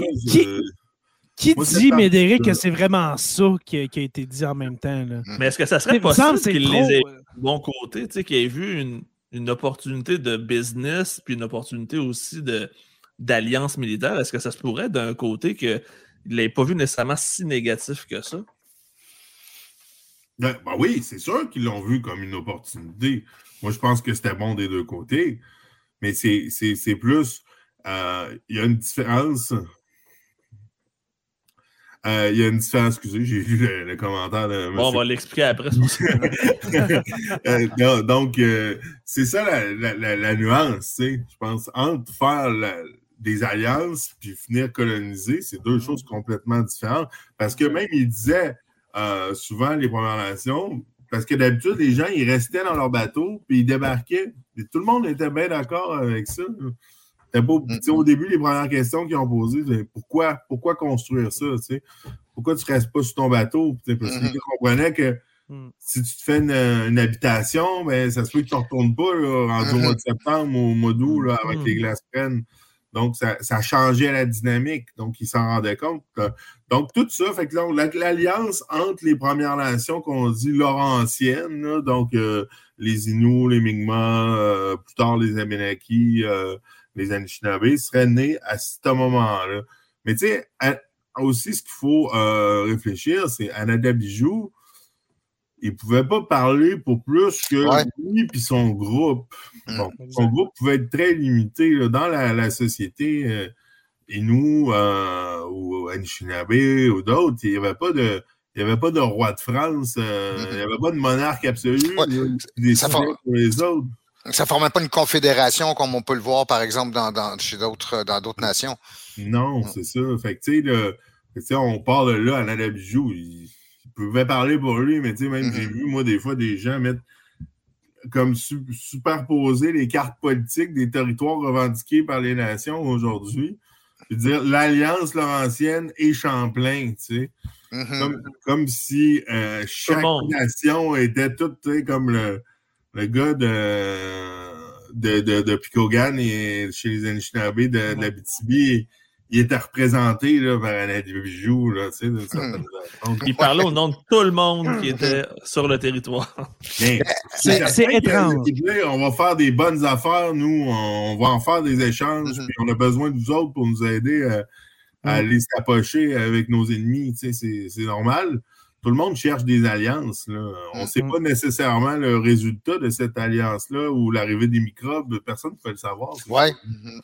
Qui- Moi, dit, Médéric, que c'est vraiment ça qui a, qui a été dit en même temps? Là? Mais est-ce que ça serait possible qu'il trop, les ait euh, du bon côté, tu sais, qu'il ait vu une, une opportunité de business, puis une opportunité aussi de d'alliance militaire? Est-ce que ça se pourrait d'un côté qu'il l'ait pas vu nécessairement si négatif que ça? Ben, ben oui, c'est sûr qu'ils l'ont vu comme une opportunité. Moi, je pense que c'était bon des deux côtés. Mais c'est c'est- c'est plus. euh, Il y a une différence. Euh, Il y a une différence. Excusez, j'ai vu le, le commentaire de. Bon, on va l'expliquer après. c'est pour ça. Euh, non, donc, euh, c'est ça la, la- la- la nuance, tu sais. Je pense, entre faire la- des alliances puis finir coloniser, c'est deux choses complètement différentes. Parce que même, il disait euh, souvent, les Premières Nations, parce que d'habitude, les gens, ils restaient dans leur bateau puis ils débarquaient. Et tout le monde était bien d'accord avec ça. C'était pas- tu sais, au début, les premières questions qu'ils ont posées, c'est pourquoi, pourquoi construire ça? tu sais? Pourquoi tu ne restes pas sur ton bateau? Tu Parce Mhm. qu'ils comprenaient que Mm. si tu te fais une, une habitation, ben, ça se peut que tu ne retournes pas là, rendu au mois de septembre ou au mois d'août là, avec Mhm. les glaces prennent. Donc, ça, ça changeait la dynamique. Donc, ils s'en rendaient compte. Donc, tout ça, fait que l'alliance entre les Premières Nations qu'on dit laurentiennes, là, donc euh, les Inuits, les Mi'kmaq, euh, plus tard les Abenaki, euh, les Anishinaabe, seraient nés à ce moment-là. Mais tu sais, aussi, ce qu'il faut euh, réfléchir, c'est Anadabijou, il ne pouvait pas parler pour plus que Ouais. lui et son groupe. Mm. Bon, son groupe pouvait être très limité là, dans la, la société. Euh, Inou euh, ou Anishinaabe ou d'autres, il n'y avait pas de. Il n'y avait pas de roi de France, euh, il n'y avait pas de monarque absolu, Ouais, décidait ça for- pour les autres. Ça ne formait pas une confédération comme on peut le voir, par exemple, dans, dans- chez d'autres, dans d'autres nations. Non, Mm. c'est ça. Fait que, tu sais, le- on parle là à Nadabijou, il, il pouvait parler pour lui, mais tu sais, même Mhm. j'ai vu, moi, des fois, des gens mettre comme su- superposer les cartes politiques des territoires revendiqués par les nations aujourd'hui. Je veux dire, l'Alliance Laurentienne et Champlain, tu sais. Mhm. Comme, comme si euh, chaque nation était toute, tu sais, comme le, le gars de, de, de, de Picogan et chez les Anishinaabe de, de la BTB, il était représenté là, par un bijou, là, tu sais, d'une certaine façon. Il parlait au nom de tout le monde qui était sur le territoire. Mais C'est- que, étrange. On va faire des bonnes affaires, nous, on va en faire des échanges, Mhm. puis on a besoin de vous autres pour nous aider à, à aller s'approcher avec nos ennemis, tu sais, c'est c'est normal. Tout le monde cherche des alliances. Là. On ne sait pas nécessairement le résultat de cette alliance-là ou l'arrivée des microbes. Personne ne peut le savoir. Ouais. Mhm.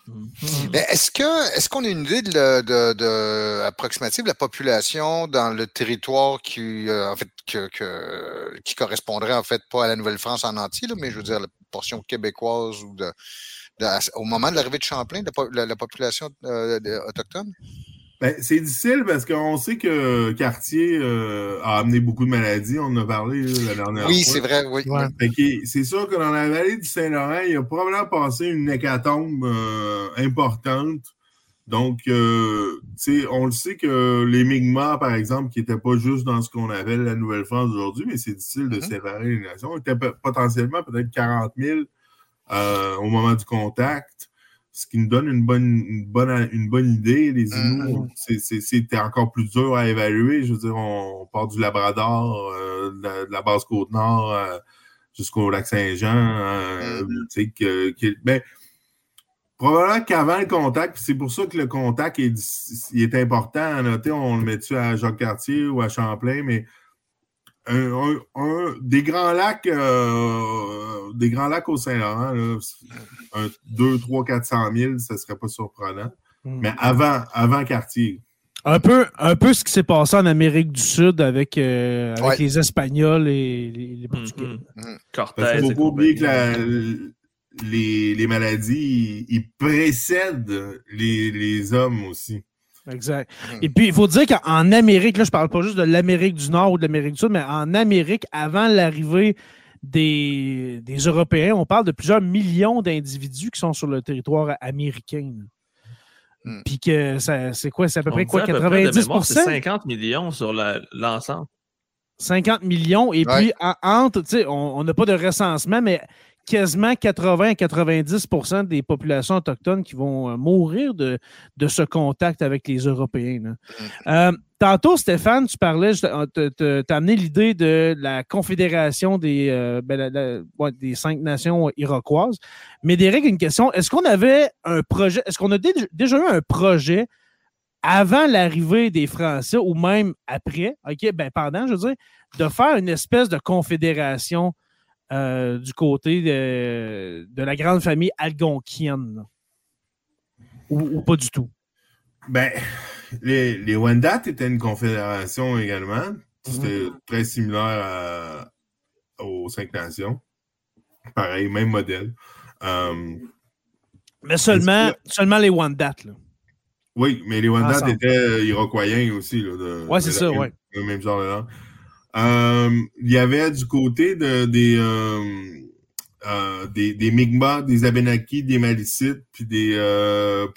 Mais est-ce que est-ce qu'on a une idée de, le- de- de- approximative de la population dans le territoire qui euh, en fait que, que- qui correspondrait en fait pas à la Nouvelle-France en entier, là, mais je veux dire la portion québécoise ou de, de- à- au moment de l'arrivée de Champlain, la, po- la- la population euh, de- autochtone? Ben, c'est difficile parce qu'on sait que Cartier euh, a amené beaucoup de maladies. On en a parlé là, la dernière Oui, fois. c'est vrai, oui. Ouais. C'est sûr que dans la vallée du Saint-Laurent, il a probablement passé une hécatombe euh, importante. Donc, euh, on le sait que les Mi'kmaq, par exemple, qui n'étaient pas juste dans ce qu'on appelle la Nouvelle-France aujourd'hui, mais c'est difficile de Mhm. séparer les nations, étaient potentiellement peut-être 40 000 euh, au moment du contact, ce qui nous donne une bonne, une bonne, une bonne idée. Les Inuits, c'était encore plus dur à évaluer. Je veux dire, on, on part du Labrador, euh, de, la, de la basse Côte-Nord euh, jusqu'au lac Saint-Jean. euh, Mhm. tu sais, que, que- ben, probablement qu'avant le contact, c'est pour ça que le contact est, il est important à noter. On le met-tu à Jacques-Cartier ou à Champlain, mais un, un- un- des grands lacs, euh, des grands lacs au Saint-Laurent, là, un 2, 3, 400 000, ça serait pas surprenant. Mm. Mais avant, avant Cartier. Un peu, un peu ce qui s'est passé en Amérique du Sud avec, euh, avec Ouais. les Espagnols et les, les Portugais. Mhm. Mhm. Cortés. Parce qu'il faut pas oublier que les, les maladies, ils, précèdent les, les, hommes aussi. Exact. Hmm. Et puis, il faut dire qu'en Amérique, là, je parle pas juste de l'Amérique du Nord ou de l'Amérique du Sud, mais en Amérique, avant l'arrivée des, des, Européens, on parle de plusieurs millions d'individus qui sont sur le territoire américain. Hmm. Puis que c'est quoi? C'est à peu près quoi? 90 C'est 50 millions sur l'ensemble. 50 millions. Et puis, entre, on n'a pas de recensement, mais quasiment 80 à 90% des populations autochtones qui vont euh, mourir de, de ce contact avec les Européens. Mm. Euh, tantôt, Stéphane, tu parlais, tu as amené l'idée de la confédération des, euh, ben, des cinq nations iroquoises. Mais Derek, une question. Est-ce qu'on avait un projet, est-ce qu'on a déjà eu un projet avant l'arrivée des Français ou même après, OK, ben pendant, je veux dire, de faire une espèce de confédération euh, du côté de, la grande famille algonquienne? Ou, pas du tout? Ben, les, les Wendat étaient une confédération également. C'était mhm. très similaire aux Cinq Nations. Pareil, même modèle. Euh, mais seulement, seulement les Wendat, là. Oui, mais les Wendat étaient iroquois aussi. Oui, c'est ça, oui. Le même genre de langue. Euh, il y avait du côté de, des, euh, euh, des, des Mi'kmaq, des Abenaki, des Malicites, puis des euh,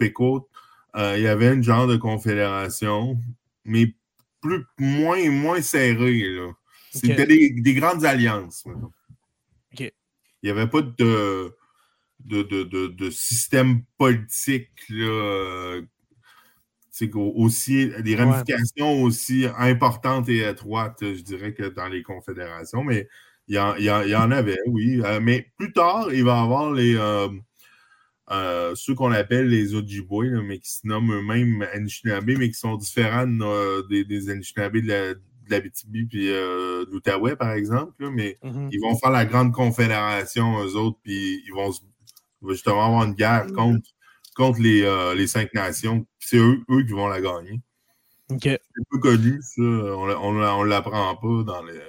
il y avait une genre de confédération, mais plus, moins, moins serrée. C'était des, des, grandes alliances. Il n'y avait pas de, de, de, de système politique là, c'est aussi des ramifications aussi importantes et étroites, je dirais, que dans les confédérations, mais il y, en, avait, oui. Euh, mais plus tard, il va y avoir les euh, euh, ceux qu'on appelle les Ojibwe, mais qui se nomment eux-mêmes Anishinaabe, mais qui sont différents des, des Anishinaabe de la, BTB puis de l'Outaouais, par exemple. mais mm-hmm. ils vont faire la grande confédération, eux autres, puis ils vont justement avoir une guerre mm-hmm. contre contre les, euh, les cinq nations. C'est eux, eux qui vont la gagner. C'est peu connu, ça. On ne l'apprend pas dans les,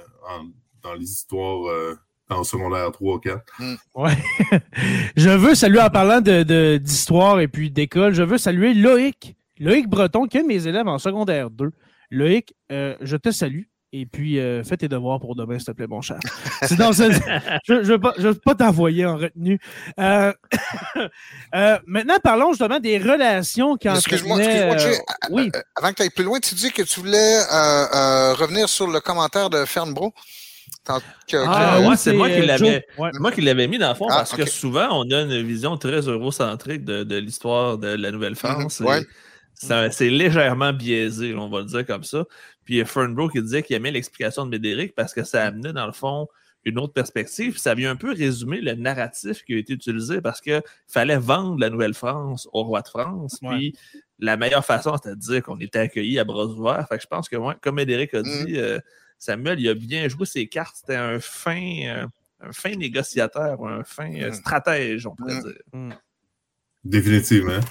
dans les histoires euh, en secondaire 3 4. Mm. Ouais. je veux saluer, en parlant d'histoire de, et puis d'école, je veux saluer Loïc. Loïc Breton, qui est mes élèves en secondaire 2. Loïc, euh, je te salue. Et puis, euh, fais tes devoirs pour demain, s'il te plaît, mon cher. je ne veux pas, t'envoyer en retenue. Euh, euh, maintenant, parlons justement des relations qui Excuse-moi, excuse-moi, oui. avant que tu ailles plus loin, tu dis que tu voulais revenir sur le commentaire de Fernbro. ah, moi, c'est moi qui l'avais moi qui l'avais mis dans le fond ah, parce que souvent on a une vision très eurocentrique de, de l'histoire de la Nouvelle-France. Mhm, c'est légèrement biaisé, on va le dire comme ça. Puis Fernbro qui disait qu'il aimait l'explication de Médéric parce que ça amenait, dans le fond, une autre perspective. Ça vient un peu résumer le narratif qui a été utilisé parce qu'il fallait vendre la Nouvelle-France au roi de France. Puis la meilleure façon, c'était de dire qu'on était accueillis à bras ouverts. Fait que je pense que, comme Médéric a dit, mm. euh, Samuel, il a bien joué ses cartes. C'était un fin, euh, un fin négociateur, un fin euh, mm. stratège, on pourrait mm. dire. Définitivement.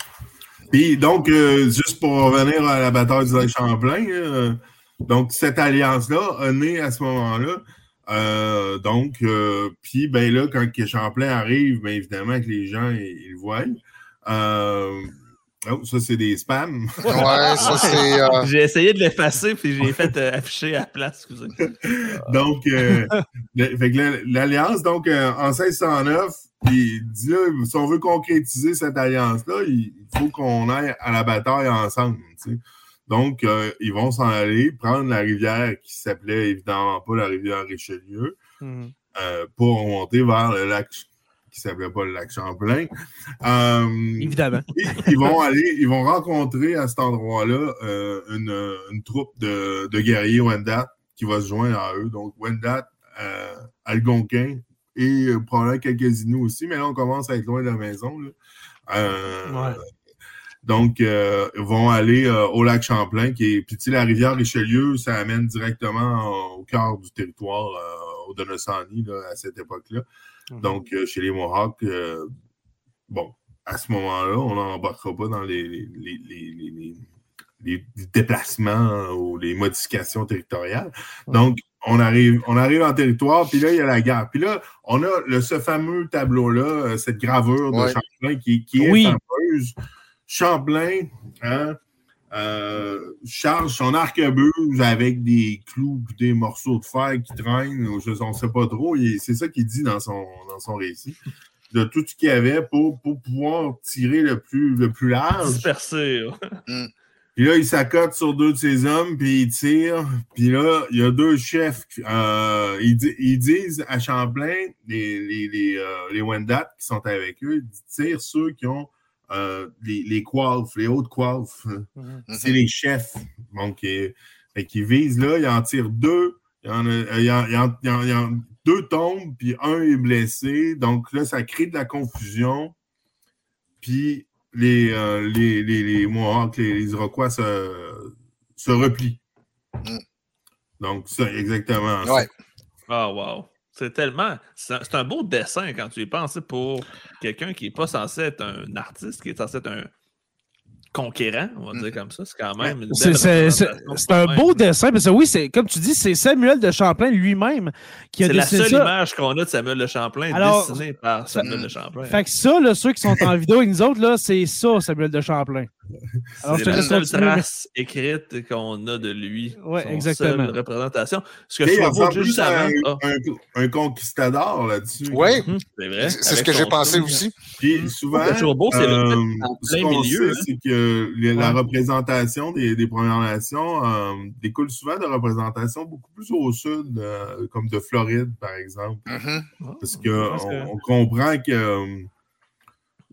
Puis donc, juste pour revenir à la bataille du Champlain, donc, cette alliance-là a né à ce moment-là. Euh, donc, euh, puis ben là, quand Champlain arrive, bien évidemment que les gens ils, le voient. Euh, oh, ça, c'est des spams. Ouais, ça, c'est. J'ai essayé de l'effacer, puis j'ai fait afficher à la place, excusez. donc, l'alliance, donc, en 1609, il dit là, si on veut concrétiser cette alliance-là, il faut qu'on aille à la bataille ensemble. Tu sais. Donc, euh, ils vont s'en aller prendre la rivière qui s'appelait évidemment pas la rivière Richelieu mhm. euh, pour remonter vers le lac qui s'appelait pas le lac Champlain. Euh, évidemment. ils vont aller, ils vont rencontrer à cet endroit-là une, troupe de, guerriers Wendat qui va se joindre à eux. Donc, Wendat, Algonquin et probablement quelques Inuits aussi, mais là, on commence à être loin de la maison. Là. Donc, euh, vont aller euh, au lac Champlain, qui est. Puis, la rivière Richelieu, ça amène directement au cœur du territoire, euh, au Donosani, à cette époque-là. Mhm. Donc, chez les Mohawks, bon, à ce moment-là, on n'embarquera pas dans les, les, déplacements ou les modifications territoriales. Donc, on arrive, on arrive en territoire, puis là, il y a la guerre. Puis là, on a le, ce fameux tableau-là, euh, cette gravure de Ouais. Champlain qui, qui est Oui. fameuse. Champlain, hein, euh, charge son arquebuse avec des clous des morceaux de fer qui traînent. on ne sait pas trop. C'est ça qu'il dit dans son, dans son récit. De tout ce qu'il y avait pour, pour pouvoir tirer le plus, le plus large. Dispersé. là. Puis là, il s'accote sur deux de ses hommes, puis il tire. Puis là, il y a deux chefs. euh, ils, di- ils disent à Champlain, les, les, les, euh, les Wendat qui sont avec eux, ils tirent ceux qui ont euh, les, les coiffes, les hautes coiffes. Mhm. C'est les chefs. Donc, euh, fait qu'ils visent là, ils en tirent deux. Il y en a, il en- il en- il en- deux tombent, puis un est blessé. Donc là, ça crée de la confusion. Puis les, euh, les, les, les Mohawks, les, les Iroquois se, se replient. Mm. Donc, ça, exactement. ça. Ouais. Ah, wow. C'est tellement. C'est un, beau dessin quand tu y penses pour quelqu'un qui n'est pas censé être un artiste, qui est censé être un conquérant, on va dire comme ça. C'est quand même. C'est un beau dessin, parce que oui, c'est comme tu dis, c'est Samuel de Champlain lui-même qui a C'est la seule ça. image qu'on a de Samuel de Champlain Alors, dessinée par Samuel de Champlain. Fait que ça, là, ceux qui sont en vidéo avec nous autres, là, c'est ça, Samuel de Champlain. Alors, je C'est te la seule trace écrite qu'on a de lui. Son exactement. seule représentation. Ce que je trouve juste avant. un, Ah, un- un conquistador là-dessus. Oui, c'est vrai. c'est ce que j'ai pensé truc. aussi. Puis souvent, C'est toujours beau, c'est le euh, en ce plein qu'on milieu, hein. c'est que les- la représentation des, des Premières Nations euh, découle souvent de représentations beaucoup plus au sud, euh, comme de Floride, par exemple. Mhm. Parce qu'on Parce que- on comprend que euh,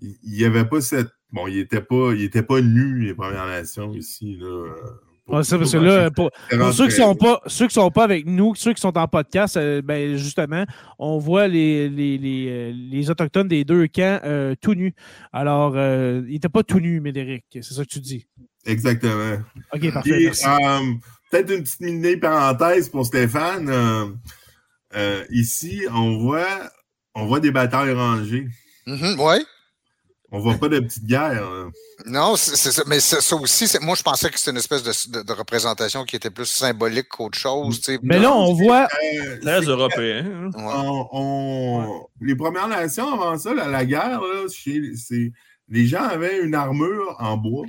il il y avait pas cette. Bon, il n'était pas, il était pas nu, les Premières Nations, ici. Là, euh, pour- Ouais, ça, parce que pour là, pour, pour ceux qui sont pas ceux qui sont pas avec nous, ceux qui sont en podcast, euh, ben justement, on voit les, les, les, euh, les autochtones des deux camps euh, tout nus. Alors, euh, ils n'étaient pas tout nus, Médéric. C'est ça que tu dis? Exactement. OK, parfait. Peut-être une petite mini parenthèse pour Stéphane. euh, euh, ici, on voit, on voit des batailles rangées. Mhm, ouais. On voit pas de petites guerres. hein. Non, c'est ça. Mais ça, ça aussi, c'est- moi, je pensais que c'était une espèce de, de- de représentation qui était plus symbolique qu'autre chose. Mais là, on voit. Euh, Très c'est- européen. hein. Ouais. on- on- Les Premières Nations, avant ça, la, la guerre, là, chez- c'est- les gens avaient une armure en bois.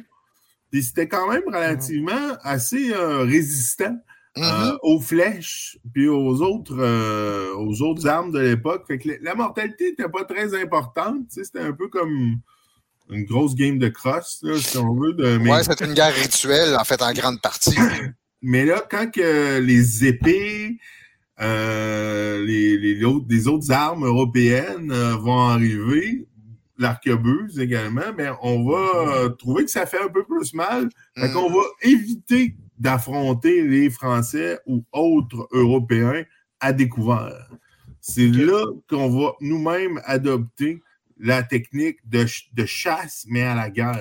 Puis c'était quand même relativement assez euh, résistant. Euh, aux flèches puis aux autres, euh, aux autres armes de l'époque. Fait que la, la mortalité n'était pas très importante. C'était un peu comme une grosse game de crosse, là, si on veut. De, mais, Ouais, c'est une guerre rituelle, en fait, en grande partie. mais là, quand que les épées, euh, les, les, autres, les autres armes européennes euh, vont arriver, l'arquebuse également, mais on va euh, trouver que ça fait un peu plus mal. Fait Mhm. qu'on va éviter d'affronter les Français ou autres Européens à découvert. C'est là qu'on va nous-mêmes adopter la technique de, de chasse, mais à la guerre.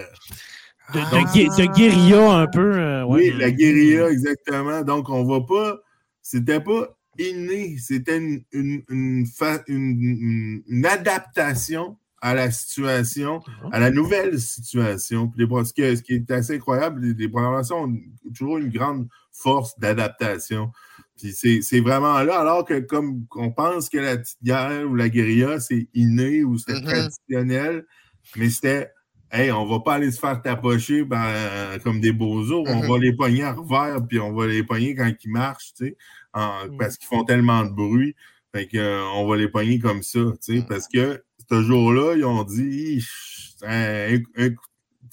De, de, Ah. de guérilla un peu. euh, ouais. Oui, la guérilla, exactement. Donc, on va pas. C'était pas inné, c'était une, une, une, fa- une- une- une adaptation à la situation, à la nouvelle situation. Puis les- ce, qui, ce qui est assez incroyable, les, les Premières Nations ont toujours une grande force d'adaptation. Puis c'est c'est vraiment là, alors que comme on pense que la petite guerre ou la guérilla, c'est inné ou c'était Mhm. traditionnel, mais c'était Hey, on va pas aller se faire tapocher ben, comme des beaux os, on Mhm. va les pogner à revers, puis on va les pogner quand ils marchent, tu sais, en- Mhm. parce qu'ils font tellement de bruit. Fait que, euh, on va les pogner comme ça, tu sais, Mhm. parce que ce jour-là, ils ont dit, un-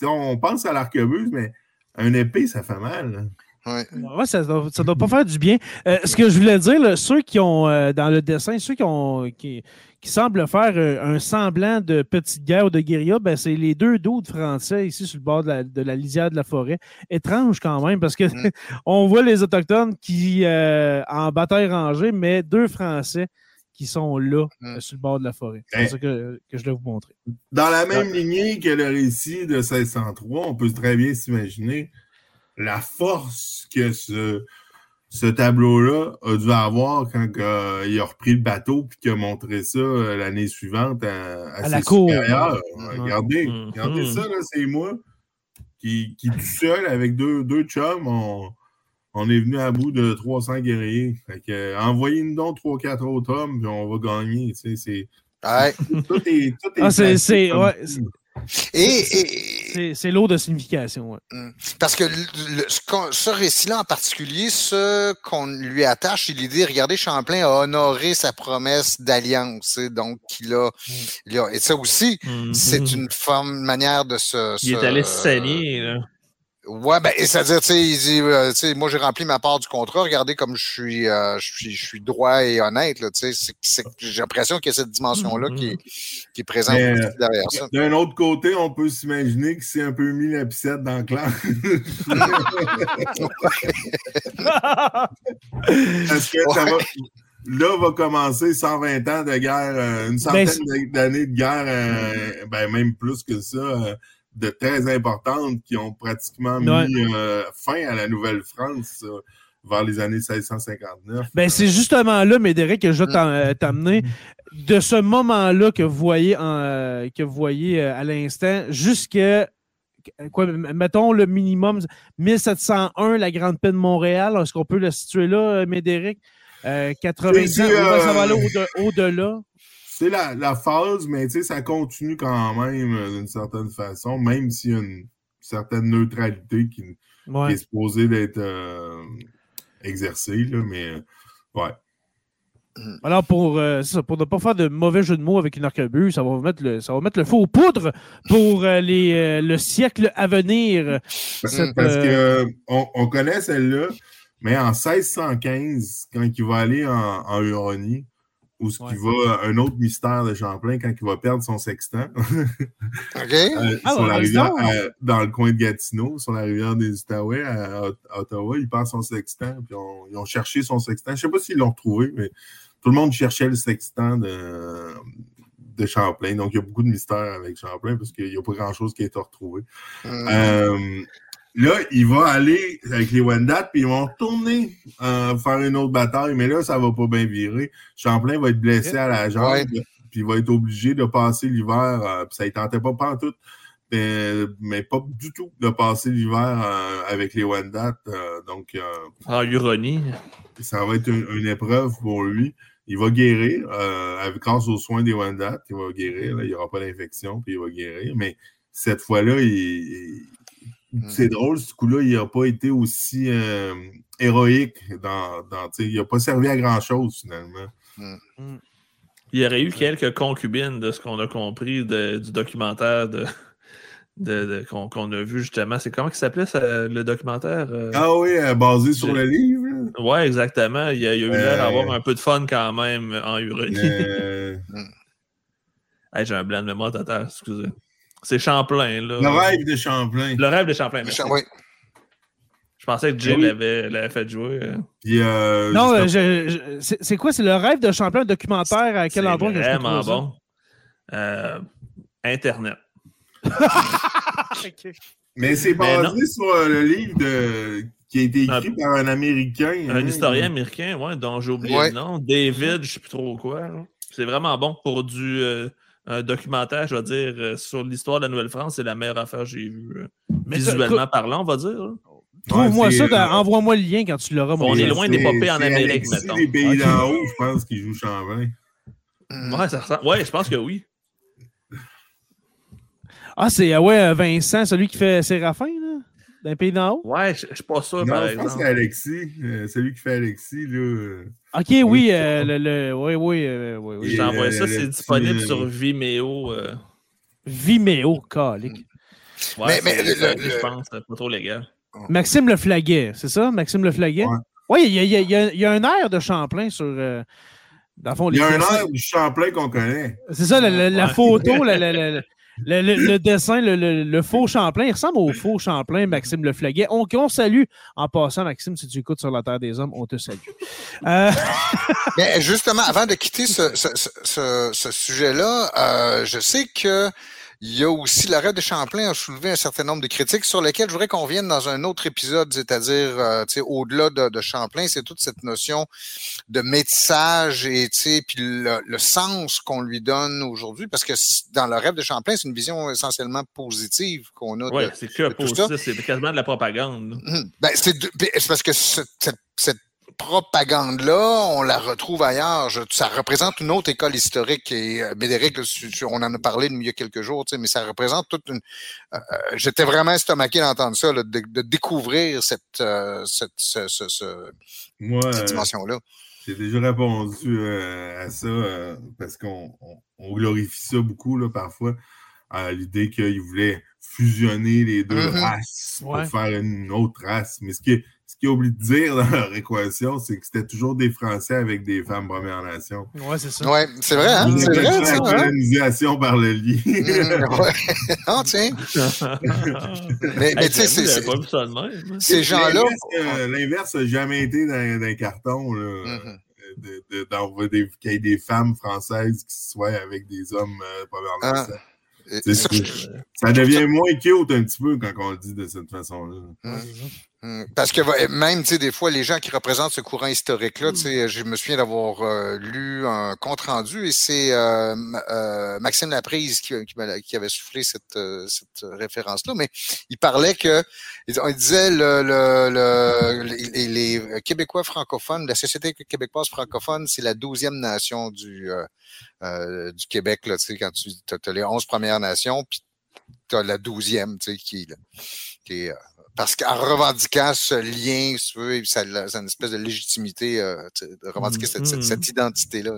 on pense à l'arquebuse, mais un épée, ça fait mal. Hein. Ouais. Ouais, ça doit, ça doit pas faire du bien. Euh, ce que je voulais dire, là, ceux qui ont, euh, dans le dessin, ceux qui ont qui, qui semblent faire euh, un semblant de petite guerre ou de guérilla, ben, c'est les deux d'autres français ici sur le bord de la, de la lisière de la forêt. Étrange quand même, parce que Mm. on voit les Autochtones qui euh, en bataille rangée, mais deux Français qui sont là, Mm. sur le bord de la forêt. C'est ça que, que je voulais vous montrer. Dans la même lignée que le récit de 1603, on peut très bien s'imaginer la force que ce, ce tableau-là a dû avoir quand euh, il a repris le bateau puis qu'il a montré ça euh, l'année suivante à, À ses la cour. supérieurs. Mhm. Regardez, Mhm. regardez ça, là, c'est moi qui, qui tout seul avec deux, deux chums, on, on est venu à bout de 300 guerriers. Fait que, euh, envoyez-nous donc 3-4 autres hommes, puis on va gagner. Tu sais, c'est, Ouais. tout est, tout est Ah, c'est- ouais, et- C'est- C'est lourd de signification. ouais. parce que le- le- ce, qu'on- ce récit-là en particulier, ce qu'on lui attache, c'est l'idée, regardez, Champlain a honoré sa promesse d'alliance. Donc, il a, il a- et ça aussi, Mhm. c'est une forme, une manière de se. Il est allé se saigner, là. Ouais, ben, c'est-à-dire, tu sais, il dit, euh, tu sais, moi, j'ai rempli ma part du contrat. Regardez comme je suis, euh, je suis, je suis droit et honnête, là, tu sais. c'est- c'est- J'ai l'impression qu'il y a cette dimension-là qui, est- qui est présente Mais, derrière ça. D'un autre côté, on peut s'imaginer qu'il s'est un peu mis la piscette dans le clan. Parce que ça va, là va commencer 120 ans de guerre, euh, une centaine Ben, d'années de guerre, euh, ben même plus que ça, euh, de très importantes qui ont pratiquement mis euh, fin à la Nouvelle-France euh, vers les années 1659. Ben, c'est justement là, Médéric, que je vais euh, t'amener. De ce moment-là que vous voyez, en, que vous voyez à l'instant, jusqu'à, quoi, mettons le minimum, 1701, la Grande Paix de Montréal. Est-ce qu'on peut le situer là, Médéric? Euh, 80 C'est- ans, c'est, ou ben, ça va aller au- au-delà. C'est la, la phase, mais tu sais, ça continue quand même euh, d'une certaine façon, même s'il y a une certaine neutralité qui, est supposée d'être euh, exercée, là, mais euh, ouais. Alors, pour, euh, ça, pour ne pas faire de mauvais jeu de mots avec une arquebuse, ça va mettre le, ça va mettre le feu aux poudres pour euh, les, euh, le siècle à venir. Cette, Parce euh, que euh, on, on connaît celle-là, mais en 1615, quand il va aller en, en Huronie, où ce qui va, un autre mystère de Champlain, quand il va perdre son sextant, OK? euh, Ah, sur la rivière, dans le coin de Gatineau, sur la rivière des Outaouais, à, à Ottawa, il perd son sextant, puis on- ils ont cherché son sextant. Je ne sais pas s'ils l'ont retrouvé, mais tout le monde cherchait le sextant de, de Champlain. Donc, il y a beaucoup de mystères avec Champlain parce qu'il n'y a pas grand-chose qui a été retrouvé. Hmm. Euh, là, il va aller avec les Wendat, puis ils vont retourner euh, faire une autre bataille, mais là, ça va pas bien virer. Champlain va être blessé à la jambe, Ouais. puis il va être obligé de passer l'hiver, euh, puis ça ne tentait pas pantoute, mais, mais pas du tout de passer l'hiver euh, avec les Wendat. euh, donc, euh, En Huronie. ça va être une, une épreuve pour lui. Il va guérir euh, avec, grâce aux soins des Wendat. Il va guérir. là. il n'y aura pas d'infection, puis il va guérir. Mais cette fois-là, il- il-. C'est drôle, ce coup-là, il n'a pas été aussi euh, héroïque. Dans, dans, tu sais, il n'a pas servi à grand-chose, finalement. Il y aurait eu quelques concubines de ce qu'on a compris de- du documentaire de, de- de- qu'on a vu justement. C'est comment il s'appelait ça, le documentaire? euh? Ah oui, euh, basé sur le livre. Ouais, exactement. Il y a, il y a eu l'air d'avoir un peu de fun quand même en Huronie. Euh, Hey, J'ai un blanc de mémoire total, excusez. C'est Champlain, là. le rêve de Champlain. Le rêve de Champlain. merci. Oui. Je pensais que Jim oui. l'avait l'avait fait jouer. euh. Puis, euh, Non, euh, justement- je- je- c'est c'est quoi? C'est le rêve de Champlain, un documentaire à quel C'est endroit que je peux vraiment bon. Euh, Internet. mais c'est Mais basé sur le livre de, qui a été écrit Un- par un Américain. Un hein. historien américain, ouais, dont j'ai oublié Ouais. le nom. David, je sais plus trop quoi. là. C'est vraiment bon pour du euh, un documentaire, je vais dire, euh, sur l'histoire de la Nouvelle-France. C'est la meilleure affaire que j'ai vue. euh, Mais visuellement ça, parlant, on va dire. Trouve-moi Ouais, ça, c'est, envoie-moi le lien quand tu l'auras. On est loin des C'est- popées en c'est Amérique, Alexis mettons. des pays d'en haut, je pense, qui joue Champlain. Hmm. Ouais, ça ressemble- ouais, je pense que oui. Ah, c'est euh, ouais, Vincent, celui qui fait Séraphin, là, d'un pays d'en haut? Ouais, je je suis pas sûr, Non, par je pense que c'est exemple. Alexis, euh, celui qui fait Alexis. Là, Ok, oui, euh, le, le- oui, oui, euh, oui, oui. Je t'envoie ça, euh, c'est le disponible petit, sur Vimeo. euh, Vimeo, calique. ouais, Mais- mais le- je pense, c'est pas trop légal. Maxime Le Flaguet, c'est ça, Maxime Le Flaguet? Ouais. Oui, il y a, il y a- il y a- il y a un air de Champlain sur. euh, dans le fond, Il y a un air du Champlain qu'on connaît. C'est ça, la, la- la Ouais. photo, la- la- la- le, le- dessin, le, le- faux Champlain. Il ressemble au faux Champlain, Maxime Le. On, on salue en passant, Maxime, si tu écoutes sur la Terre des Hommes, on te salue. Euh, Mais justement, avant de quitter ce- ce sujet-là, euh, je sais que il y a aussi le rêve de Champlain a soulevé un certain nombre de critiques sur lesquelles je voudrais qu'on vienne dans un autre épisode, c'est-à-dire euh, au-delà de, de, Champlain, c'est toute cette notion de métissage et puis le, le sens qu'on lui donne aujourd'hui, parce que dans le rêve de Champlain, c'est une vision essentiellement positive qu'on a. Oui, c'est que positif, c'est quasiment de la propagande. Hum, ben, c'est parce que cette, cette propagande-là, on la retrouve ailleurs. ça représente une autre école historique. Et euh, Bédéric, on en a parlé il y a quelques jours, mais ça représente toute une. Euh, euh, j'étais vraiment estomaqué d'entendre ça, de, découvrir cette, cette, dimension-là. J'ai déjà répondu à ça parce qu'on glorifie ça beaucoup là, parfois à l'idée qu'il voulait fusionner les deux mm-hmm. races pour faire une autre race. Mais ce qui est, ce qu'ils ont oublié de dire dans leur équation, c'est que c'était toujours des Français avec des femmes Premières Nations. Oui, c'est ça. Oui, c'est vrai, hein? C'est vrai, La hein? colonisation par le lit. Mmh, ouais. non, tiens. mais mais tu sais, c'est. pas ça de. Hein. Ces gens-là. L'inverse n'a jamais été dans, dans un carton, là. Mmh. Qu'il y ait des femmes françaises qui soient avec des hommes euh, Premières ah. Nations. Ça, devient moins cute un petit peu quand on le dit de cette façon-là. Mmh. Parce que même, tu sais, des fois, les gens qui représentent ce courant historique-là, tu sais, je me souviens d'avoir euh, lu un compte-rendu et c'est euh, euh, Maxime Laprise qui, qui, avait soufflé cette, cette référence-là, mais il parlait que, il disait le, le, les, les, Québécois francophones, la Société québécoise francophone, c'est la douzième nation du, du Québec, là, tu sais, quand tu as, les onze Premières Nations, puis tu as la douzième, tu sais, qui, qui est parce qu'en revendiquant ce lien, si tu veux, ça, ça a une espèce de légitimité euh, de revendiquer cette, identité-là.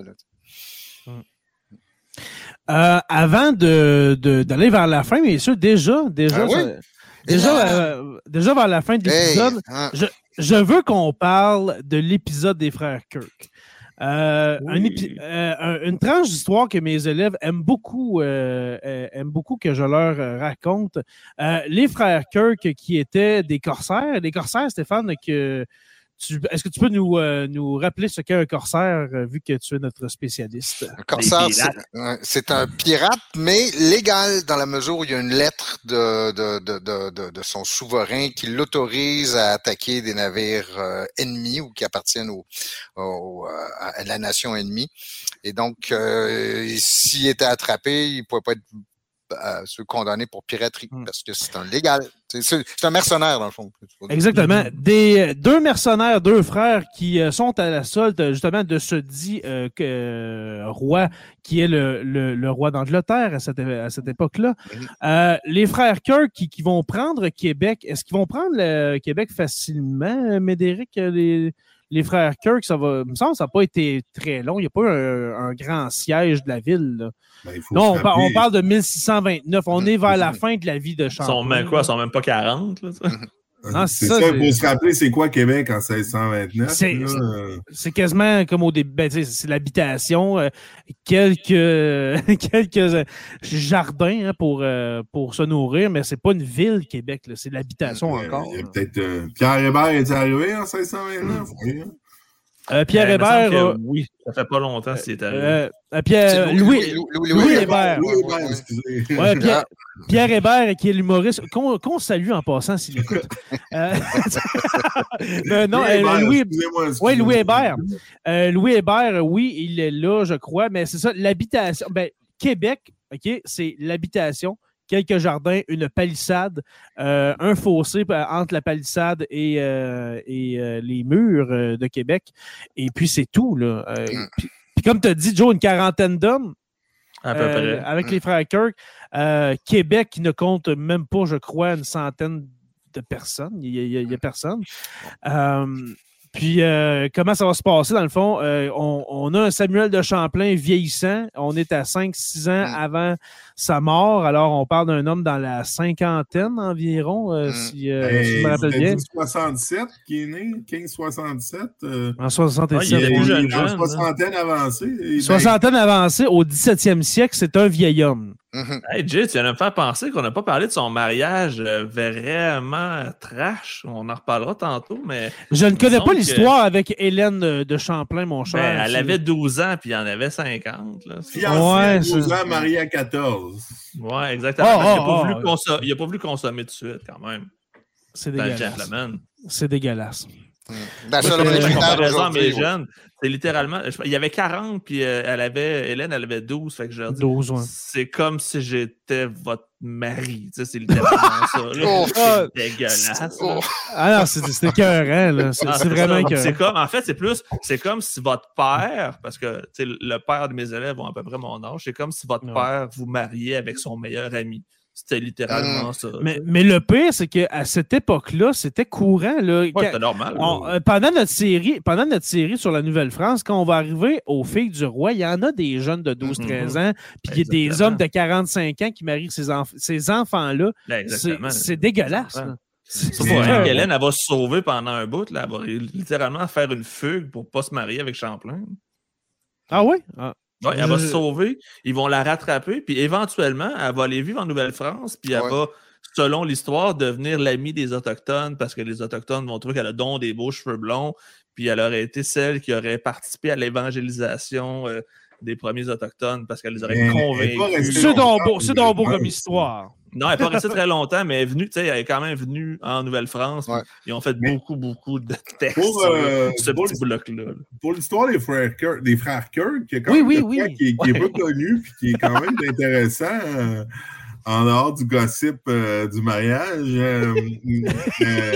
Euh, avant d'aller de, vers la fin, bien sûr, déjà, déjà, ah oui? déjà, euh, déjà vers la fin de l'épisode, hein? je, je, veux qu'on parle de l'épisode des frères Kirk. Euh, euh, une tranche d'histoire que mes élèves aiment beaucoup, euh, aiment beaucoup que je leur raconte. les frères Kirk qui étaient des corsaires. Les corsaires, Stéphane, que est-ce que tu peux nous, euh, nous rappeler ce qu'est un corsaire, euh, vu que tu es notre spécialiste? Un corsaire, c'est un pirate, mais légal dans la mesure où il y a une lettre de, de, de, de son souverain qui l'autorise à attaquer des navires euh, ennemis ou qui appartiennent au, à la nation ennemie. Et donc, s'il était attrapé, il ne pouvait pas être se condamner pour piraterie hmm. parce que c'est un légal. C'est un mercenaire, dans le fond. Exactement. Des, deux mercenaires, deux frères qui euh, sont à la solde, justement, de ce dit euh, euh, roi qui est le, le, roi d'Angleterre à cette, à cette époque-là. Les frères Kirk qui, qui vont prendre Québec, est-ce qu'ils vont prendre le Québec facilement, Médéric? Les, les frères Kirk, ça va, me semble, ça n'a pas été très long. Il n'y a pas un, un, grand siège de la ville. Ben, non, on, parle de 1629. On est vers la fin de la vie de Champlain. Ils sont même quoi? Ils sont même pas 40. Là, c'est ça, il faut se rappeler, c'est quoi Québec en 1629? C'est quasiment comme au début, ben, c'est l'habitation, euh, quelques, quelques euh, jardins hein, pour, euh, pour se nourrir, mais c'est pas une ville, Québec, c'est l'habitation encore. Peut-être. Pierre Hébert est arrivé en 1629? Euh, Pierre Hébert. Euh, oui, ça fait pas longtemps qu'il est arrivé. Euh, Pierre, Louis, Louis, Hébert. Ouais, Pierre, Pierre, Hébert, qui est l'humoriste, qu'on salue en passant s'il écoute. non, Louis, ouais, Louis Hébert. Louis Hébert, oui, il est là, je crois, mais c'est ça, l'habitation. Ben, Québec, OK, c'est l'habitation quelques jardins, une palissade, euh, un fossé euh, entre la palissade et, euh, et les murs de Québec. Et puis, c'est tout. Là. Mm. Puis, comme tu as dit, Joe, une quarantaine d'hommes. avec les frères Kirk. Québec qui ne compte même pas, je crois, une centaine de personnes. Il n'y a, a, personne. Puis, euh, comment ça va se passer, dans le fond? Euh, on, a un Samuel de Champlain vieillissant. On est à 5-6 ans mm. avant sa mort. Alors, on parle d'un homme dans la cinquantaine environ, euh, mm. si, ben, je me rappelle bien. 67 qui est né, 1567. en 67. il est jeune, en soixantaine avancée. Soixantaine avancée, au 17e siècle, c'est un vieil homme. Mhm. Hey, Jay, tu viens de me faire penser qu'on n'a pas parlé de son mariage euh, vraiment trash. On en reparlera tantôt, mais Je ne connais pas que- l'histoire avec Hélène de, Champlain, mon cher. ben, elle C'est- avait 12 ans puis il en avait 50. Là. Fiancé Ouais, à 12 c'est- ans, marié à 14. Ouais, exactement. Oh, parce qu'il oh, n'a pas, oh. il pas voulu consommer tout de suite, quand même. C'est le dégueulasse. C'est dégueulasse. Comparaison aujourd'hui, mes ouais. jeunes, c'est littéralement. je- Il y avait 40, puis euh, elle avait, Hélène, elle avait 12. Fait que je leur dis, 12, ouais. c'est comme si j'étais votre mari. Tu sais, c'est littéralement ça. Oh, Ah, C'est dégueulasse. oh. Ah non, c'est écœurant, là. C'est Ah, vraiment écœurant. comme, en fait, c'est plus, c'est comme si votre père, parce que tu sais, le père de mes élèves ont à peu près mon âge, c'est comme si votre Ouais. père vous mariait avec son meilleur ami. C'était littéralement ça. Mais, mais le pire, c'est qu'à cette époque-là, c'était courant. Là, Ouais, c'était normal. on- euh, pendant, notre série, pendant notre série sur la Nouvelle-France, quand on va arriver aux filles du roi, il y en a des jeunes de 12-13 ans, puis il y a des hommes de 45 ans qui marient ces, enf- ces enfants-là. Ben, C'est dégueulasse. là. C'est pour rien écœurant. qu'Hélène, elle va se sauver pendant un bout. Là. Elle va littéralement faire une fugue pour pas se marier avec Champlain. Ah oui? Ah. Ouais, elle va se sauver, ils vont la rattraper, puis éventuellement, elle va aller vivre en Nouvelle-France, puis elle Ouais. va, selon l'histoire, devenir l'amie des Autochtones, parce que les Autochtones vont trouver qu'elle a donc des beaux cheveux blonds, puis elle aurait été celle qui aurait participé à l'évangélisation euh, des premiers Autochtones, parce qu'elle les aurait Mais convaincus. C'est donc beau, comme histoire. Non, elle n'est pas restée très longtemps, mais elle est venue, tu sais, elle est quand même venue en Nouvelle-France. Ouais. Ils ont fait Mais- beaucoup, beaucoup de textes Pour, sur euh, ce pour- petit bloc-là. là. Pour l'histoire des frères Kirk, des frères Kirk, y a quand Oui, même oui, oui. qui, qui est Ouais. pas connu puis qui est quand même intéressant euh, en dehors du gossip euh, du mariage. euh, euh,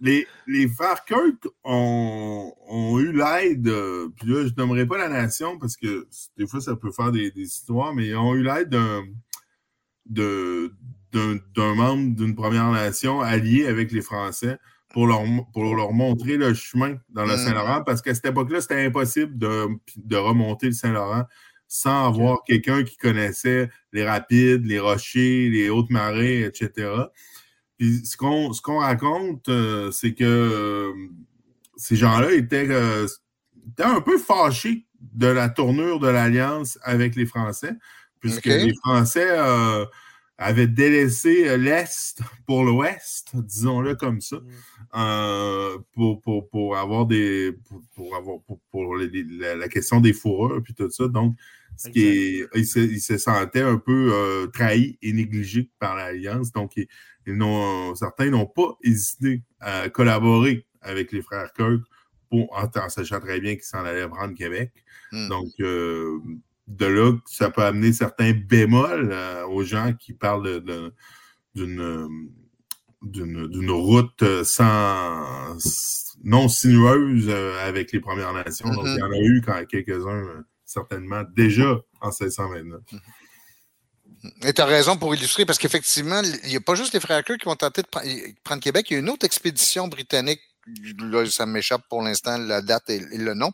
les, les frères Kirk ont, ont eu l'aide, euh, puis là, je nommerai pas la nation parce que des fois, ça peut faire des, des histoires, mais ils ont eu l'aide d'un de- d'un membre d'une Première Nation allié avec les Français pour leur, pour leur montrer le chemin dans le Mm. Saint-Laurent, parce qu'à cette époque-là, c'était impossible de, de remonter le Saint-Laurent sans avoir quelqu'un qui connaissait les rapides, les rochers, les hautes marées, etc. Puis ce qu'on ce qu'on raconte, euh, c'est que euh, ces gens-là étaient, euh, étaient un peu fâchés de la tournure de l'Alliance avec les Français, puisque les Français euh, avaient délaissé l'Est pour l'Ouest, disons-le comme ça, euh, pour, pour, pour avoir des. pour, pour avoir pour, pour les- les- la, la question des fourreurs puis tout ça. Donc, ce qui est, ils, se, ils se sentaient un peu euh, trahis et négligés par l'Alliance. Donc, ils, ils n'ont, certains n'ont pas hésité à collaborer avec les frères Kirk pour, en, en sachant très bien qu'ils s'en allaient prendre Québec. Hmm. Donc, euh, de là, ça peut amener certains bémols euh, aux gens qui parlent d'une euh, d'une route euh, sans non sinueuse avec les Premières Nations. Donc, Mhm. il y en a eu quand quelques-uns, certainement, déjà en 1629. Et tu as raison pour illustrer, parce qu'effectivement, il n'y a pas juste les frères Kirk qui vont tenter de pre- prendre Québec. Il y a une autre expédition britannique, là, ça m'échappe pour l'instant la date et, et le nom,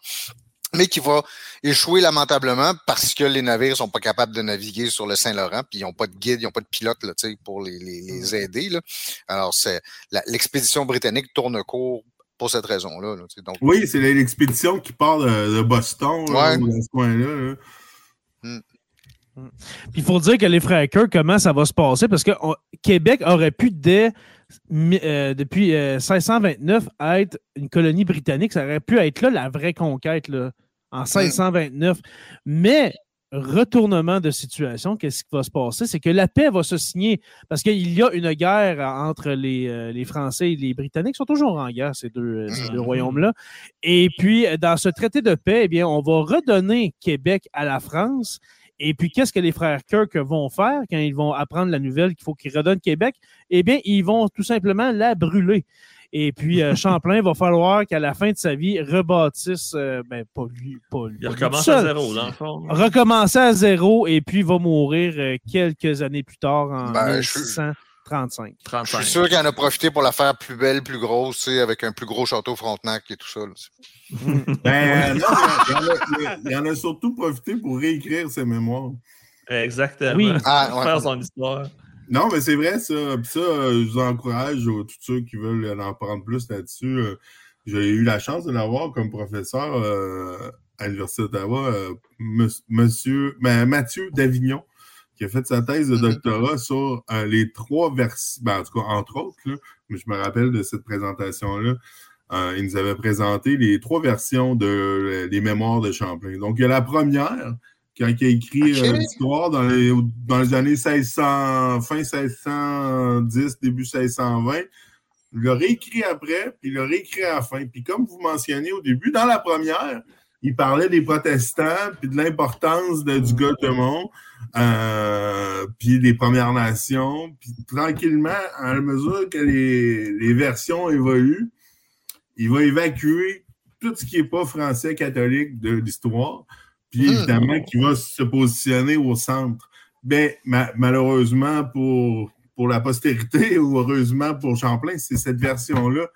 mais qui va échouer lamentablement parce que les navires sont pas capables de naviguer sur le Saint-Laurent, puis ils n'ont pas de guide, ils n'ont pas de pilote là, tu sais, pour les, les- les aider. Là. Alors, c'est l'expédition britannique tourne court pour cette raison-là. là, donc, Oui, c'est l'expédition qui part de, de Boston, là, Ouais. ou dans ce coin-là. là. Puis il faut dire que les frères comment ça va se passer? Parce que on- Québec aurait pu, dès, euh, depuis euh, 1629, être une colonie britannique. Ça aurait pu être là la vraie conquête, là, en 1629. Mais, retournement de situation, qu'est-ce qui va se passer? C'est que la paix va se signer parce qu'il y a une guerre entre les, euh, les Français et les Britanniques. Ils sont toujours en guerre, ces deux, euh, ces deux Mhm. royaumes-là. Et puis, euh, dans ce traité de paix, eh bien, on va redonner Québec à la France. Et puis, qu'est-ce que les frères Kirk vont faire quand ils vont apprendre la nouvelle qu'il faut qu'ils redonnent Québec? Eh bien, ils vont tout simplement la brûler. Et puis, euh, Champlain va falloir qu'à la fin de sa vie, rebâtisse, euh, ben, pas lui, pas lui. Il recommence à zéro, dans le fond. Recommencer à zéro et puis va mourir euh, quelques années plus tard en Ben, je- 1635. je 35. suis sûr qu'il en a profité pour la faire plus belle, plus grosse, tu sais, avec un plus gros château Frontenac et tout ça. là. Ben, non, il en a, il en surtout profité pour réécrire ses mémoires. Exactement. Oui. Ah, ouais. Faire son histoire. Non, mais c'est vrai, ça. Puis ça, euh, je vous encourage, euh, tous ceux qui veulent en prendre plus là-dessus. euh, J'ai eu la chance de l'avoir comme professeur euh, à l'Université d'Ottawa, euh, mons- monsieur, ben, Mathieu Davignon, qui a fait sa thèse de Mhm. doctorat sur euh, les trois versions, ben, en tout cas, entre autres, là, mais je me rappelle de cette présentation-là. Il nous avait présenté les trois versions de les mémoires de Champlain. Donc, il y a la première, quand il a écrit euh, l'histoire dans les, dans les années 1600, fin 1610, début 1620. Il l'a réécrit après, puis il l'a réécrit à la fin. Puis comme vous mentionnez au début, dans la première, il parlait des protestants, puis de l'importance de- du Gothemont, euh, puis des Premières Nations. Puis tranquillement, à mesure que les, les versions évoluent, il va évacuer tout ce qui n'est pas français catholique de l'histoire, puis Hmm. évidemment qu'il va se positionner au centre. Ben, ma- malheureusement pour, pour la postérité ou heureusement pour Champlain, c'est cette version-là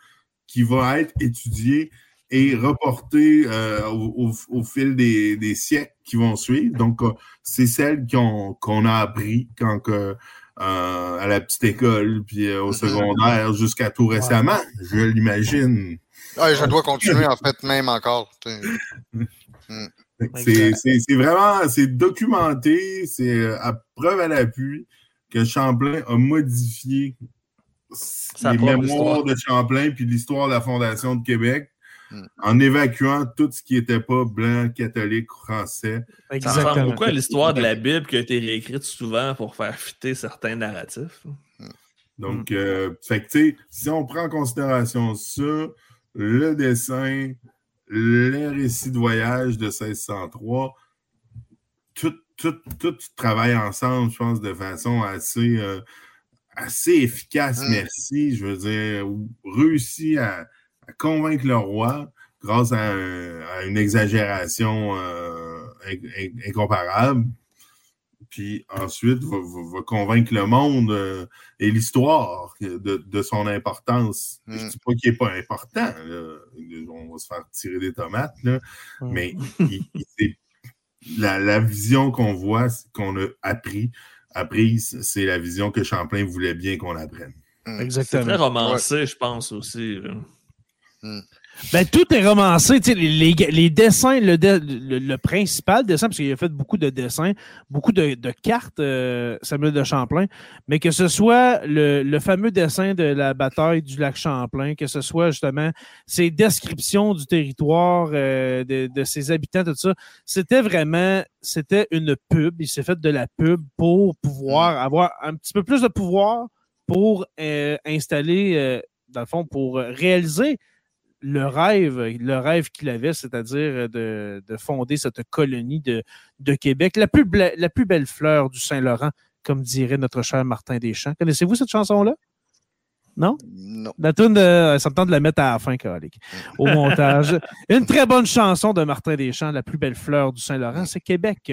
qui va être étudiée et reportée euh, au, au- au fil des, des siècles qui vont suivre. Donc, euh, c'est celle qu'on a appris quand euh, à la petite école, puis euh, au secondaire, jusqu'à tout récemment, je l'imagine. Ah, je dois continuer, en fait, même encore. t'sais. C'est vraiment, c'est documenté, c'est à preuve à l'appui que Champlain a modifié Sa les mémoires histoire. de Champlain puis l'histoire de la Fondation de Québec Mm. en évacuant tout ce qui n'était pas blanc, catholique, français. Ça Exactement. ressemble beaucoup à l'histoire de la Bible qui a été réécrite souvent pour faire fitter certains narratifs. Donc, Mm. euh, fait que, si on prend en considération ça, le dessin, les récits de voyage de 1603, tout, tout, tout travaille ensemble, je pense, de façon assez, euh, assez efficace, Mm. merci. Je veux dire, réussi à, à convaincre le roi grâce à, un- à une exagération euh, in- in- incomparable. Puis ensuite, va, va- va convaincre le monde euh, et l'histoire de, de son importance. Mm. Je ne dis pas qu'il n'est pas important. là. On va se faire tirer des tomates, là. Mm. mais il- il- c'est- la, la vision qu'on voit, qu'on a appris, apprise, c'est la vision que Champlain voulait bien qu'on apprenne. C'est très Exactement. romancé, je pense aussi. Ben, tout est romancé. Les, les, les dessins, le, de- le, le principal dessin, parce qu'il a fait beaucoup de dessins, beaucoup de, de cartes, euh, Samuel de Champlain, mais que ce soit le, le fameux dessin de la bataille du lac Champlain, que ce soit justement ses descriptions du territoire, euh, de, de ses habitants, tout ça, c'était vraiment, c'était une pub. Il s'est fait de la pub pour pouvoir avoir un petit peu plus de pouvoir pour euh, installer, dans le fond, pour réaliser le rêve, le rêve qu'il avait, c'est-à-dire de, de fonder cette colonie de, Québec, la plus, la plus belle fleur du Saint-Laurent, comme dirait notre cher Martin Deschamps. Connaissez-vous cette chanson-là? Non? Non. La tune de. Ça me tente de la mettre à la fin, Calique, au montage. Une très bonne chanson de Martin Deschamps, la plus belle fleur du Saint-Laurent, c'est Québec.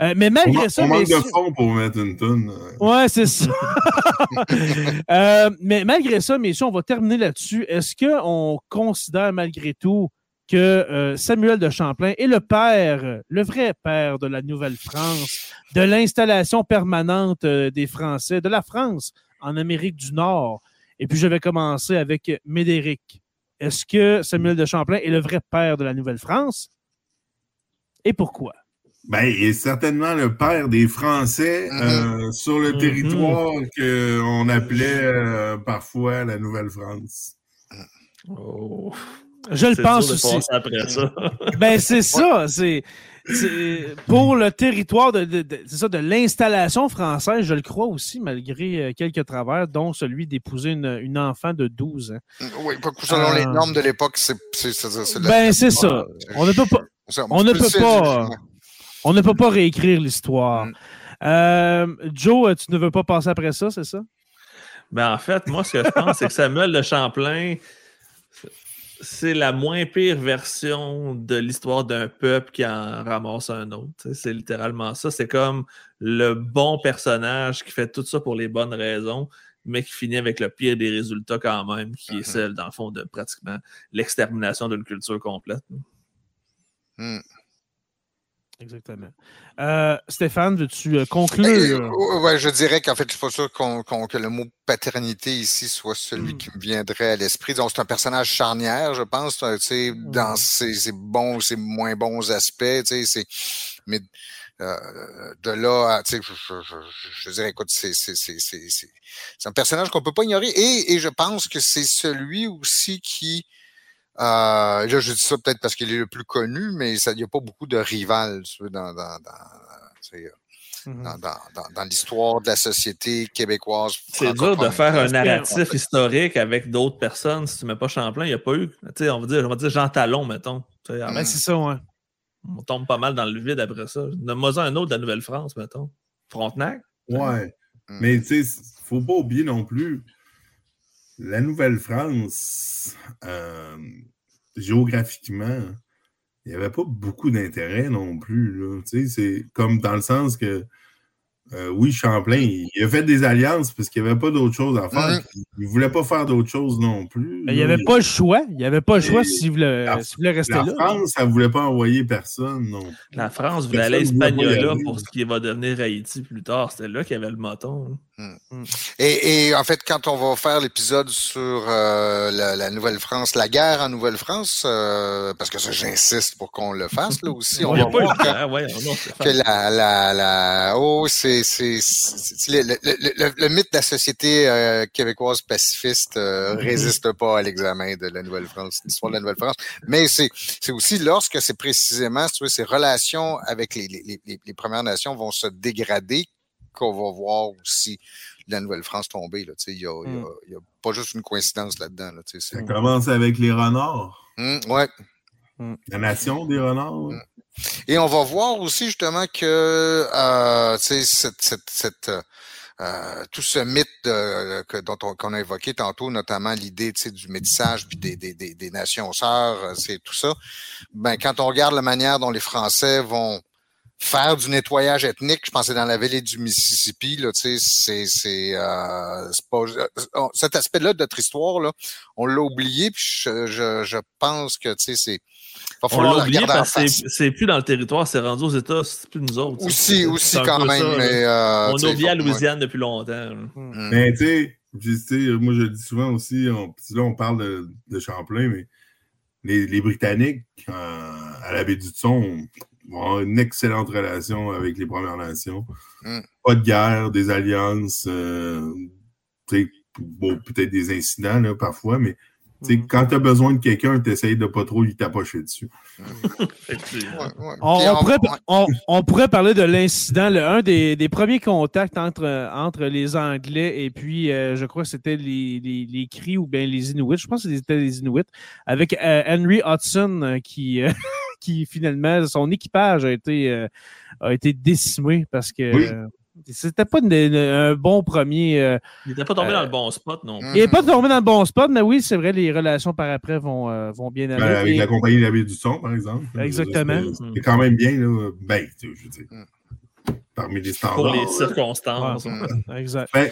Euh, mais On, malgré man- ça. on manque messieurs- de fond pour mettre une tonne. Ouais, c'est ça. Euh, mais malgré ça, messieurs, on va terminer là-dessus. Est-ce qu'on considère malgré tout que euh, Samuel de Champlain est le père, le vrai père de la Nouvelle-France, de l'installation permanente euh, des Français, de la France en Amérique du Nord? Et puis, je vais commencer avec Médéric. Est-ce que Samuel de Champlain est le vrai père de la Nouvelle-France? Et pourquoi? Ben, il est certainement le père des Français Mhm. euh, sur le Mhm. territoire qu'on appelait euh, parfois la Nouvelle-France. Oh. Je le pense aussi. après ça. Ben, c'est ça. C'est- pour le territoire de, de- de- c'est ça, de l'installation française, je le crois aussi, malgré euh, quelques travers, dont celui d'épouser une, une enfant de 12 ans. Oui, pas que selon les Euh, normes de l'époque, c'est Ben, c'est ça. On ne peut pas, on ne peut pas- on ne peut pas réécrire l'histoire. Mm. Euh, Joe, tu ne veux pas passer après ça, c'est ça? Ben, en fait, moi, ce que je pense, c'est que Samuel de Champlain, c'est la moins pire version de l'histoire d'un peuple qui en ramasse un autre. C'est littéralement ça. C'est comme le bon personnage qui fait tout ça pour les bonnes raisons, mais qui finit avec le pire des résultats quand même, qui est Mhm. celle, dans le fond, de pratiquement l'extermination d'une culture complète. Hmm. Exactement. Euh, Stéphane, veux-tu euh, conclure? ouais, je dirais qu'en fait, je suis pas sûr que le mot paternité ici soit celui Mm. qui me viendrait à l'esprit. Donc, c'est un personnage charnière, je pense, euh, dans Mm. ses, ses bons, ses moins bons aspects, c'est, mais de là, à, je, je, je, je dirais, écoute, c'est un personnage qu'on peut pas ignorer. Et, et je pense que c'est celui aussi qui euh, là, je dis ça peut-être parce qu'il est le plus connu, mais il n'y a pas beaucoup de rivales dans, dans, dans, dans, dans, dans l'histoire de la société québécoise. C'est dur de faire un narratif historique avec d'autres personnes si tu ne mets pas Champlain. Il n'y a pas eu. On va dire, on va dire Jean Talon, mettons. Ben, c'est ça, ouais. On tombe pas mal dans le vide après ça. Nomme-moi un autre de la Nouvelle-France, mettons. Frontenac? Ouais. Mmh. Mais tu sais, faut pas oublier non plus la Nouvelle-France, euh, géographiquement, il n'y avait pas beaucoup d'intérêt non plus. C'est comme dans le sens que euh, oui, Champlain, il, a fait des alliances parce qu'il n'y avait pas d'autre chose à faire. Il ne voulait pas faire d'autre chose non plus. il n'y avait pas le choix. Il n'y avait pas le choix s'il voulait, voulait, rester là. La France, elle ne voulait pas envoyer personne non La France voulait aller à pour ce qui va devenir Haïti plus tard. C'était là qu'il y avait le moton. Hmm. Hmm. Et, et, en fait, quand on va faire l'épisode sur euh, la, la Nouvelle-France, la guerre en Nouvelle-France, euh, parce que ça, j'insiste pour qu'on le fasse là aussi. on va voir que, ouais, non, que la, la, la, oh, c'est le, le, le, le, mythe de la société euh, québécoise pacifiste euh, résiste pas à l'examen de la Nouvelle-France, l'histoire de la Nouvelle-France. Mais c'est aussi lorsque c'est précisément, tu vois, ces relations avec les, les, les, les Premières Nations vont se dégrader qu'on va voir aussi la Nouvelle-France tomber. Il n'y a, mm. a, a, pas juste une coïncidence là-dedans. Là, Ça commence avec les renards. Mmh, ouais. La nation des renards. Ouais. Mmh. Et on va voir aussi justement que euh, cette, cette, cette euh, tout ce mythe de, que, dont on, qu'on a évoqué tantôt, notamment l'idée du métissage puis des, des, des, des nations sœurs, c'est tout ça. Ben, quand on regarde la manière dont les Français vont faire du nettoyage ethnique, je pensais dans la vallée du Mississippi, là, tu sais, c'est, c'est, euh, c'est pas, euh, cet aspect-là de notre histoire, là, on l'a oublié, puis je, je, je pense que, tu on l'a oublié parce que c'est plus dans le territoire, c'est rendu aux États, c'est plus nous autres. Aussi, aussi quand même. Ça, mais, euh, on a oublié à Louisiane ouais. depuis longtemps. Mm. Mais tu sais, moi je le dis souvent aussi, on, là on parle de, de Champlain, mais les, les Britanniques euh, à la baie du Thon vont avoir une excellente relation avec les Premières Nations. Mm. Pas de guerre, des alliances, euh, bon, peut-être des incidents là, parfois, mais Mm. Quand tu as besoin de quelqu'un, tu essayes de pas trop lui tapocher dessus. on, on, pourrait, on, on, pourrait, parler de l'incident, un des, des, premiers contacts entre, entre les Anglais et puis, euh, je crois que c'était les, les, les, Cris ou bien les Inuits. Je pense que c'était les Inuits, avec euh, Henry Hudson euh, qui, qui finalement, son équipage a été, a été décimé parce que. Oui. C'était pas une, une, un bon premier. Euh, il n'était pas tombé euh, dans le bon spot, non. Il n'est pas tombé dans le bon spot, mais oui, c'est vrai, les relations par après vont, euh, vont bien aller. Ben, avec et... la compagnie de la ville du son, par exemple. Exactement. C'est quand même bien, là. Ben, je veux dire. Parmi les standards. Pour les circonstances. Ouais, exact. Ben,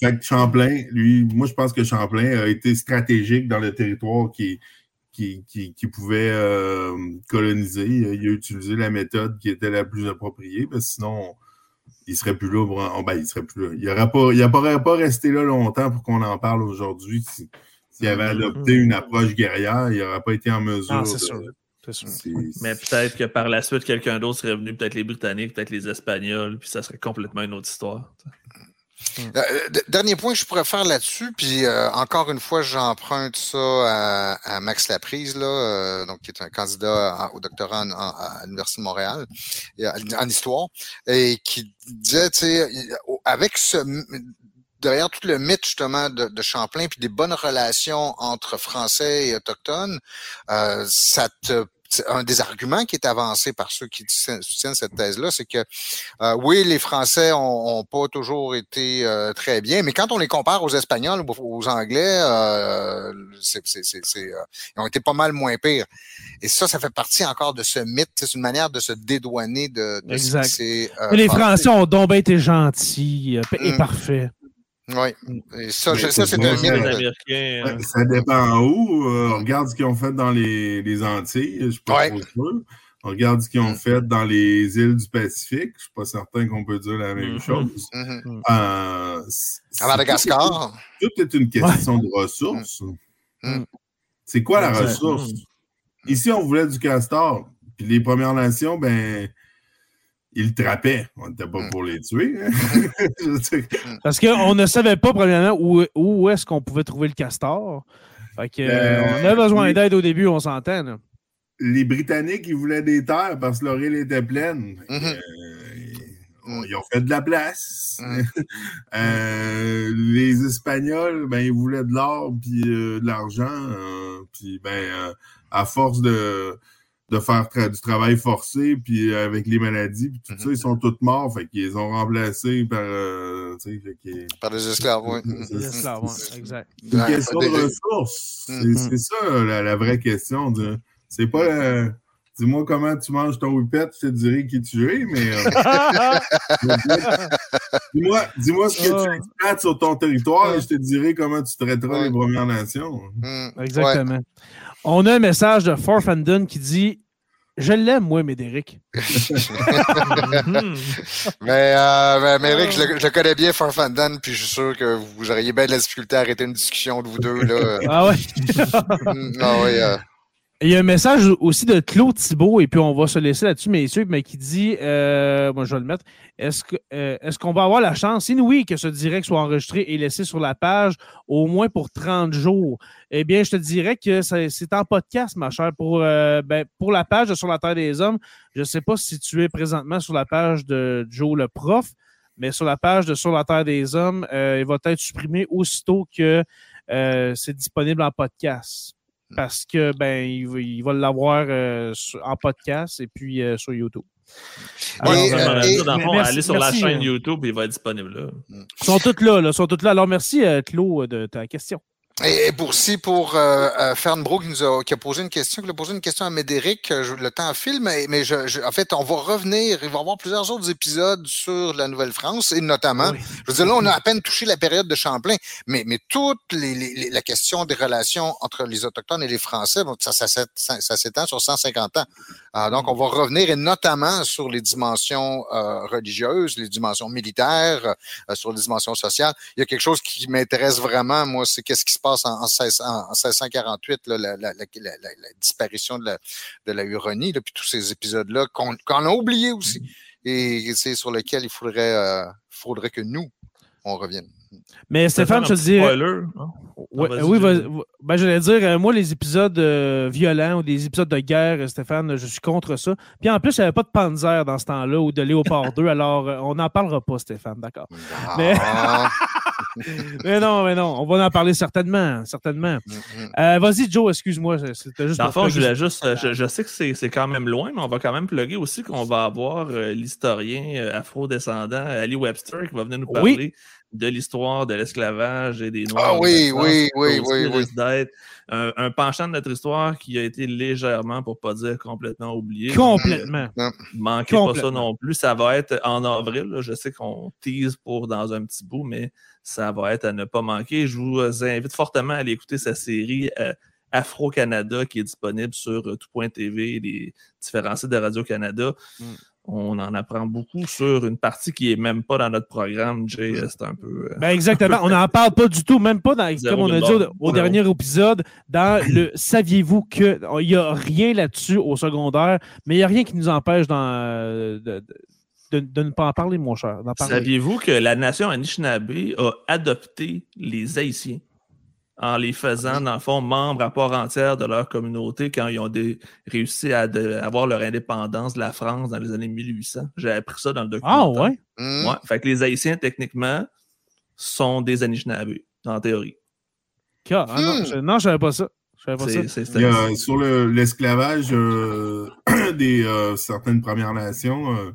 fait, Champlain, lui, moi, je pense que Champlain a été stratégique dans le territoire qui, qui, qui, qui pouvait euh, coloniser. Il a utilisé la méthode qui était la plus appropriée, parce que sinon il serait plus là. Pour... Ben, il serait plus là. Il n'aurait pas, il pas, pas resté là longtemps pour qu'on en parle aujourd'hui. S'il si, avait adopté une approche guerrière, il n'aurait pas été en mesure. Non, c'est sûr. Mais peut-être que par la suite, quelqu'un d'autre serait venu, peut-être les Britanniques, peut-être les Espagnols, puis ça serait complètement une autre histoire. Euh, dernier point que je pourrais faire là-dessus, puis euh, encore une fois, j'emprunte ça à, à, Max Laprise, là, euh, donc qui est un candidat au doctorat à l'Université de Montréal en histoire, et qui disait, tu sais, avec ce derrière tout le mythe justement de, de, Champlain puis des bonnes relations entre Français et autochtones, euh, ça te un des arguments qui est avancé par ceux qui soutiennent cette thèse-là, c'est que euh, oui, les Français ont, ont pas toujours été euh, très bien, mais quand on les compare aux Espagnols ou aux Anglais, euh, c'est, c'est, c'est, euh, ils ont été pas mal moins pires. Et ça, ça fait partie encore de ce mythe. C'est une manière de se dédouaner de, de exact. Ce les Français ont donc été gentils et mmh. parfaits. Oui, et ça, je, ça c'est un mythe. Ouais, ça dépend où. Euh, on regarde ce qu'ils ont fait dans les, les Antilles, je suis pas ouais. sûr. On regarde ce qu'ils ont fait dans les îles du Pacifique. Je suis pas certain qu'on peut dire la même mm -hmm. chose. Mm -hmm. euh, à Madagascar. Tout, tout est une question ouais. de ressources. Mm. C'est quoi la ressource? Ici, on voulait du castor. Puis les Premières Nations, ben, ils le trappaient. On n'était pas pour les tuer. hein. Dire, Parce qu'on ne savait pas, premièrement, où, où est-ce qu'on pouvait trouver le castor. Fait que, euh, Euh, on avait besoin oui. d'aide au début, on s'entend. là. les Britanniques, ils voulaient des terres parce que leur île était pleine. Mhm. euh, ils ont fait de la place. Euh, les Espagnols, ben, ils voulaient de l'or puis euh, de l'argent. euh, puis, ben, euh, à force de, de faire tra- du travail forcé, puis euh, avec les maladies, puis tout Mhm. ça, ils sont tous morts. Fait qu'ils les ont remplacés par. euh, tu sais, fait qu'ils- Par des esclaves, oui. Ouais, c'est- exact. une question des- de des- ressources. C'est Mhm. c'est ça la, la vraie question. C'est pas la- Dis-moi comment tu manges ton whippet, je te dirai qui tu es, mais euh, dis-moi dis-moi ce que tu exploites sur ton territoire et je te dirai comment tu traiteras Ouais. les Premières Nations. Mm. Exactement. On a un message de Forfandon qui dit Je l'aime, moi, Médéric. Mhm. Mais, euh, mais, mais Eric, je le, je le connais bien, Farfandan, puis je suis sûr que vous auriez bien de la difficulté à arrêter une discussion de vous deux. Là. Ah ouais? Mm, ah oui, euh, Il y a un message aussi de Claude Thibault, et puis on va se laisser là-dessus, messieurs, mais qui dit, euh, moi je vais le mettre, est-ce que, euh, est-ce qu'on va avoir la chance, inouïe, que ce direct soit enregistré et laissé sur la page au moins pour 30 jours? Eh bien, je te dirais que c'est en podcast, ma chère, pour, euh, ben, pour la page de Sur la Terre des Hommes. Je ne sais pas si tu es présentement sur la page de Joe le prof, mais sur la page de Sur la Terre des Hommes, euh, il va être supprimé aussitôt que euh, c'est disponible en podcast parce que ben il va, il va l'avoir euh, en podcast et puis euh, sur YouTube. Et, Ouais, euh, on et- dans le fond, merci- aller sur merci, la chaîne euh, YouTube, il va être disponible là. Ils sont toutes là, là, ils sont toutes là. Alors merci euh, Claude de ta question. Et, et pour si pour euh, euh, Fernbro qui nous a, qui a posé une question, qui a posé une question à Médéric, euh, je- le temps file, mais, mais je, je- en fait, on va revenir, il va y avoir plusieurs autres épisodes sur la Nouvelle-France, et notamment, Oui. je veux dire, là, on a à peine touché la période de Champlain, mais, mais toute les, les- les- la question des relations entre les Autochtones et les Français, bon, ça, ça, ça s'étend sur 150 ans. Ah, donc, on va revenir, et notamment sur les dimensions euh, religieuses, les dimensions militaires, euh, sur les dimensions sociales. Il y a quelque chose qui m'intéresse vraiment, moi, c'est qu'est-ce qui se passe en, en, 16 en- en 1648, là, la, disparition de la, de Huronie, puis tous ces épisodes-là qu'on a oubliés aussi, et c'est sur lesquels il faudrait, euh, faudrait que nous, on revienne. Mais Stéphane, je te dis. Spoiler. hein? Ouais, Ah, oui, vas- ben, j'allais dire, euh, moi, les épisodes euh, violents ou des épisodes de guerre, euh, Stéphane, je suis contre ça. Puis en plus, il n'y avait pas de Panzer dans ce temps-là ou de Léopard 2, alors euh, on n'en parlera pas, Stéphane, d'accord. Mais- Ah, Mais non, mais non, on va en parler certainement, certainement. mm, mm. Euh, Vas-y, Joe, excuse-moi, c'était juste Dans le fond, je voulais juste. euh, Je, je sais que c'est c'est quand même loin, mais on va quand même plugger aussi qu'on va avoir euh, l'historien euh, afro-descendant Ali Webster qui va venir nous Oui. De l'histoire de l'esclavage et des Noirs. Ah oui, oui, oui, oui, d'être un, un penchant de notre histoire qui a été légèrement, pour pas dire complètement oublié. Complètement. Manquez pas ça non plus. Ça va être en avril. là. Je sais qu'on tease pour dans un petit bout, mais ça va être à ne pas manquer. Je vous invite fortement à aller écouter sa série euh, Afro-Canada qui est disponible sur euh, tout.tv et les différents sites de Radio-Canada. Mm. On en apprend beaucoup sur une partie qui est même pas dans notre programme, Jay. euh, C'est un peu. euh, Ben exactement. On n'en parle pas du tout, même pas dans, comme on a dit au, dernier épisode, dans le Saviez-vous que il n'y a rien là-dessus au secondaire, mais il n'y a rien qui nous empêche d'en- de, de, ne pas en parler, mon cher. Saviez-vous que la nation Anishinaabe a adopté les Haïtiens? En les faisant, dans le fond, membres à part entière de leur communauté quand ils ont des- réussi à de- avoir leur indépendance de la France dans les années 1800? J'ai appris ça dans le Ah documentaire. ouais? Mm. Ouais. Fait que les Haïtiens, techniquement, sont des Anishinaabe, en théorie. Ah, non, Hmm. je, non, je savais pas ça. Je savais pas ça. C'est- c'est- Il y a, sur le- l'esclavage euh, des euh, certaines Premières Nations, euh,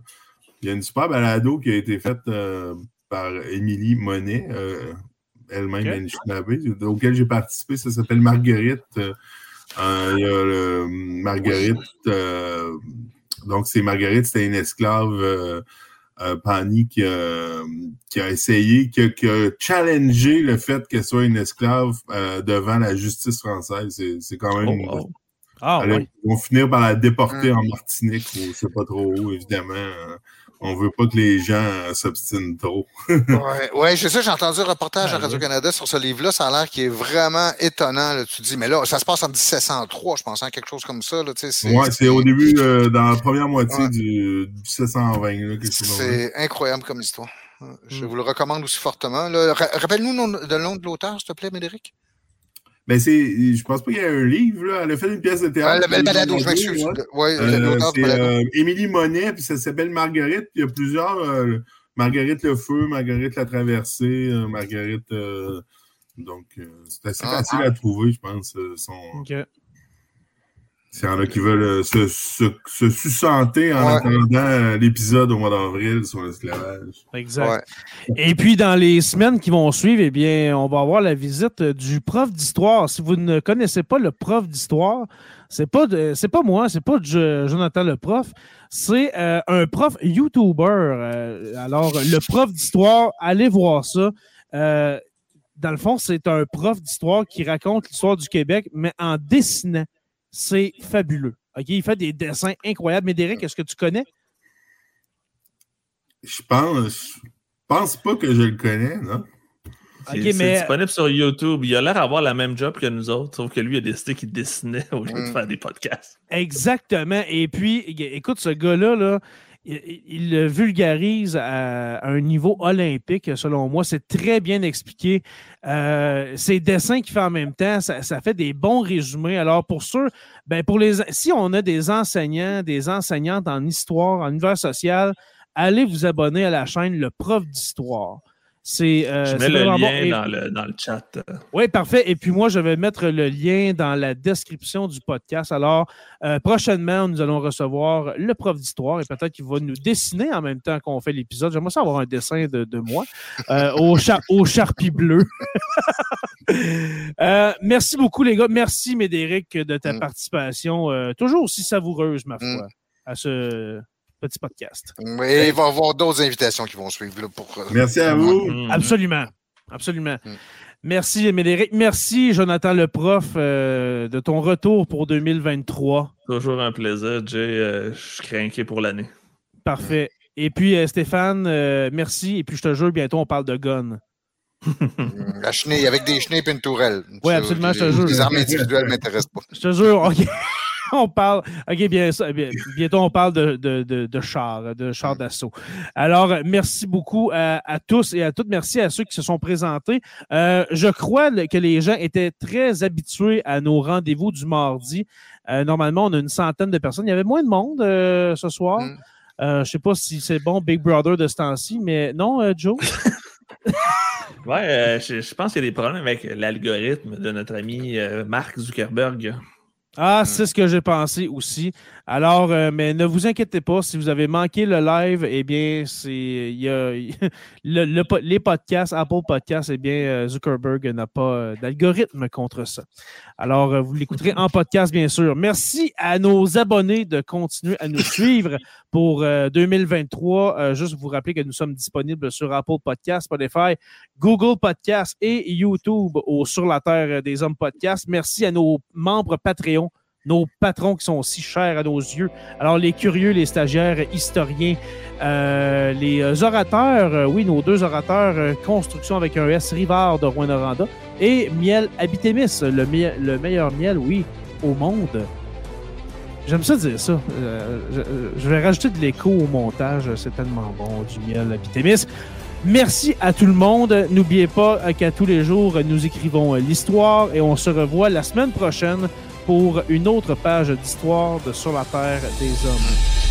il y a une super balado qui a été faite euh, par Émilie Monet, euh, elle-même Ok. Anishinaabe, auquel j'ai participé. Ça s'appelle Marguerite. Euh, euh, il y a le Marguerite. euh, donc, c'est Marguerite, c'était une esclave euh, euh, Pani qui, a- qui a essayé, qui a, qui a challengé le fait qu'elle soit une esclave euh, devant la justice française. C'est- C'est quand même. Oh, wow. Ah. Ils vont finir par la déporter Mm. en Martinique ou je sais pas trop où, évidemment. On veut pas que les gens s'obstinent trop. ouais, ouais c'est ça, j'ai entendu un reportage à Radio-Canada sur ce livre-là. Ça a l'air qui est vraiment étonnant. Là. Tu dis, mais là, ça se passe en 1703, je pense, hein, quelque chose comme ça. Là, c'est, ouais, c'est au début, euh, dans la première moitié du 1720. c'est incroyable comme histoire. Je mm. vous le recommande aussi fortement. Rappelle-nous le nom de l'auteur, s'il te plaît, Médéric? Ben, c'est, je pense pas qu'il y a un livre, là. Elle a fait une pièce de théâtre. Ouais, le balado, je m'excuse. Ouais, euh, c'est euh, Émilie Monet, puis ça s'appelle Marguerite. Il y a plusieurs. Euh, Marguerite le Feu, Marguerite la Traversée, euh, Marguerite. donc, c'est assez ah, facile ah. à trouver, je pense. Son, s'il y en a qui veulent euh, se, se, en attendant euh, l'épisode au mois d'avril sur l'esclavage. Exact. Et puis, dans les semaines qui vont suivre, eh bien, on va avoir la visite du prof d'histoire. Si vous ne connaissez pas le prof d'histoire, c'est pas c'est pas moi, c'est pas Jonathan le prof, c'est euh, un prof YouTuber. alors, le prof d'histoire, allez voir ça. dans le fond, c'est un prof d'histoire qui raconte l'histoire du Québec, mais en dessinant c'est fabuleux. OK, il fait des dessins incroyables. Mais Derek, est-ce que tu connais? Je pense, pense pas que je le connais, non? C'est disponible sur YouTube. Il a l'air d'avoir la même job que nous autres, sauf que lui, il a décidé qu'il dessinait au lieu de mm. faire des podcasts. Exactement. Et puis, écoute, ce gars-là, là, il, le vulgarise à, un niveau olympique, selon moi. C'est très bien expliqué. Euh, ses dessins qu'il fait en même temps, ça, fait des bons résumés. Alors, pour ceux, ben pour les, si on a des enseignants, des enseignantes en histoire, en univers social, allez vous abonner à la chaîne Le Prof d'Histoire. C'est, euh, je mets le lien dans, le, dans, le, chat. Oui, parfait. Et puis moi, je vais mettre le lien dans la description du podcast. Alors, euh, prochainement, nous allons recevoir le prof d'histoire et peut-être qu'il va nous dessiner en même temps qu'on fait l'épisode. J'aimerais ça avoir un dessin de, de moi euh, au, au charpie bleu. merci beaucoup, les gars. Merci, Médéric, de ta mm. participation. toujours aussi savoureuse, ma foi, mm. à ce petit podcast. Oui, il va y avoir d'autres invitations qui vont suivre. pour, euh, Merci à vous. Mm. Absolument. Absolument. Mm. Merci, Médéric. Merci, Jonathan le prof, euh, de ton retour pour 2023. Toujours un plaisir, Jay. Euh, je suis craqué pour l'année. Parfait. Et puis, Stéphane, merci. Et puis, je te jure, bientôt, on parle de gun. La chenille, avec des chenilles et une tourelle. Oui, absolument, je te jure. Les armes individuelles ne m'intéressent pas. Je te jure, OK. on parle. OK, bien, bientôt, on parle de, de, de, de chars, de chars d'assaut. Alors, merci beaucoup à, tous et à toutes. Merci à ceux qui se sont présentés. Euh, je crois que les gens étaient très habitués à nos rendez-vous du mardi. Euh, normalement, on a une centaine de personnes. Il y avait moins de monde euh, ce soir. Mm. je ne sais pas si c'est bon Big Brother de ce temps-ci, mais non, Joe? ouais, je, je, pense qu'il y a des problèmes avec l'algorithme de notre ami Mark Zuckerberg. Ah, c'est ce que j'ai pensé aussi. Alors, euh, mais ne vous inquiétez pas, si vous avez manqué le live, eh bien, c'est il y a, le, les podcasts, Apple Podcasts, eh bien, euh, Zuckerberg n'a pas euh, d'algorithme contre ça. Alors, vous l'écouterez en podcast, bien sûr. Merci à nos abonnés de continuer à nous suivre pour 2023. juste vous rappeler que nous sommes disponibles sur Apple Podcasts, Spotify, Google Podcasts et YouTube au Sur la Terre des Hommes Podcasts. Merci à nos membres Patreon nos patrons qui sont si chers à nos yeux. Alors, les curieux, les stagiaires, historiens, euh, les orateurs, euh, oui, nos deux orateurs, euh, construction avec un S, Rivard de Rouen-Noranda, et Miel Abitémis, le, le meilleur miel, oui, au monde. J'aime ça dire ça. je, vais rajouter de l'écho au montage. C'est tellement bon, du miel Abitémis. Merci à tout le monde. N'oubliez pas qu'à tous les jours, nous écrivons l'histoire et on se revoit la semaine prochaine pour une autre page d'histoire de Sur la Terre des Hommes.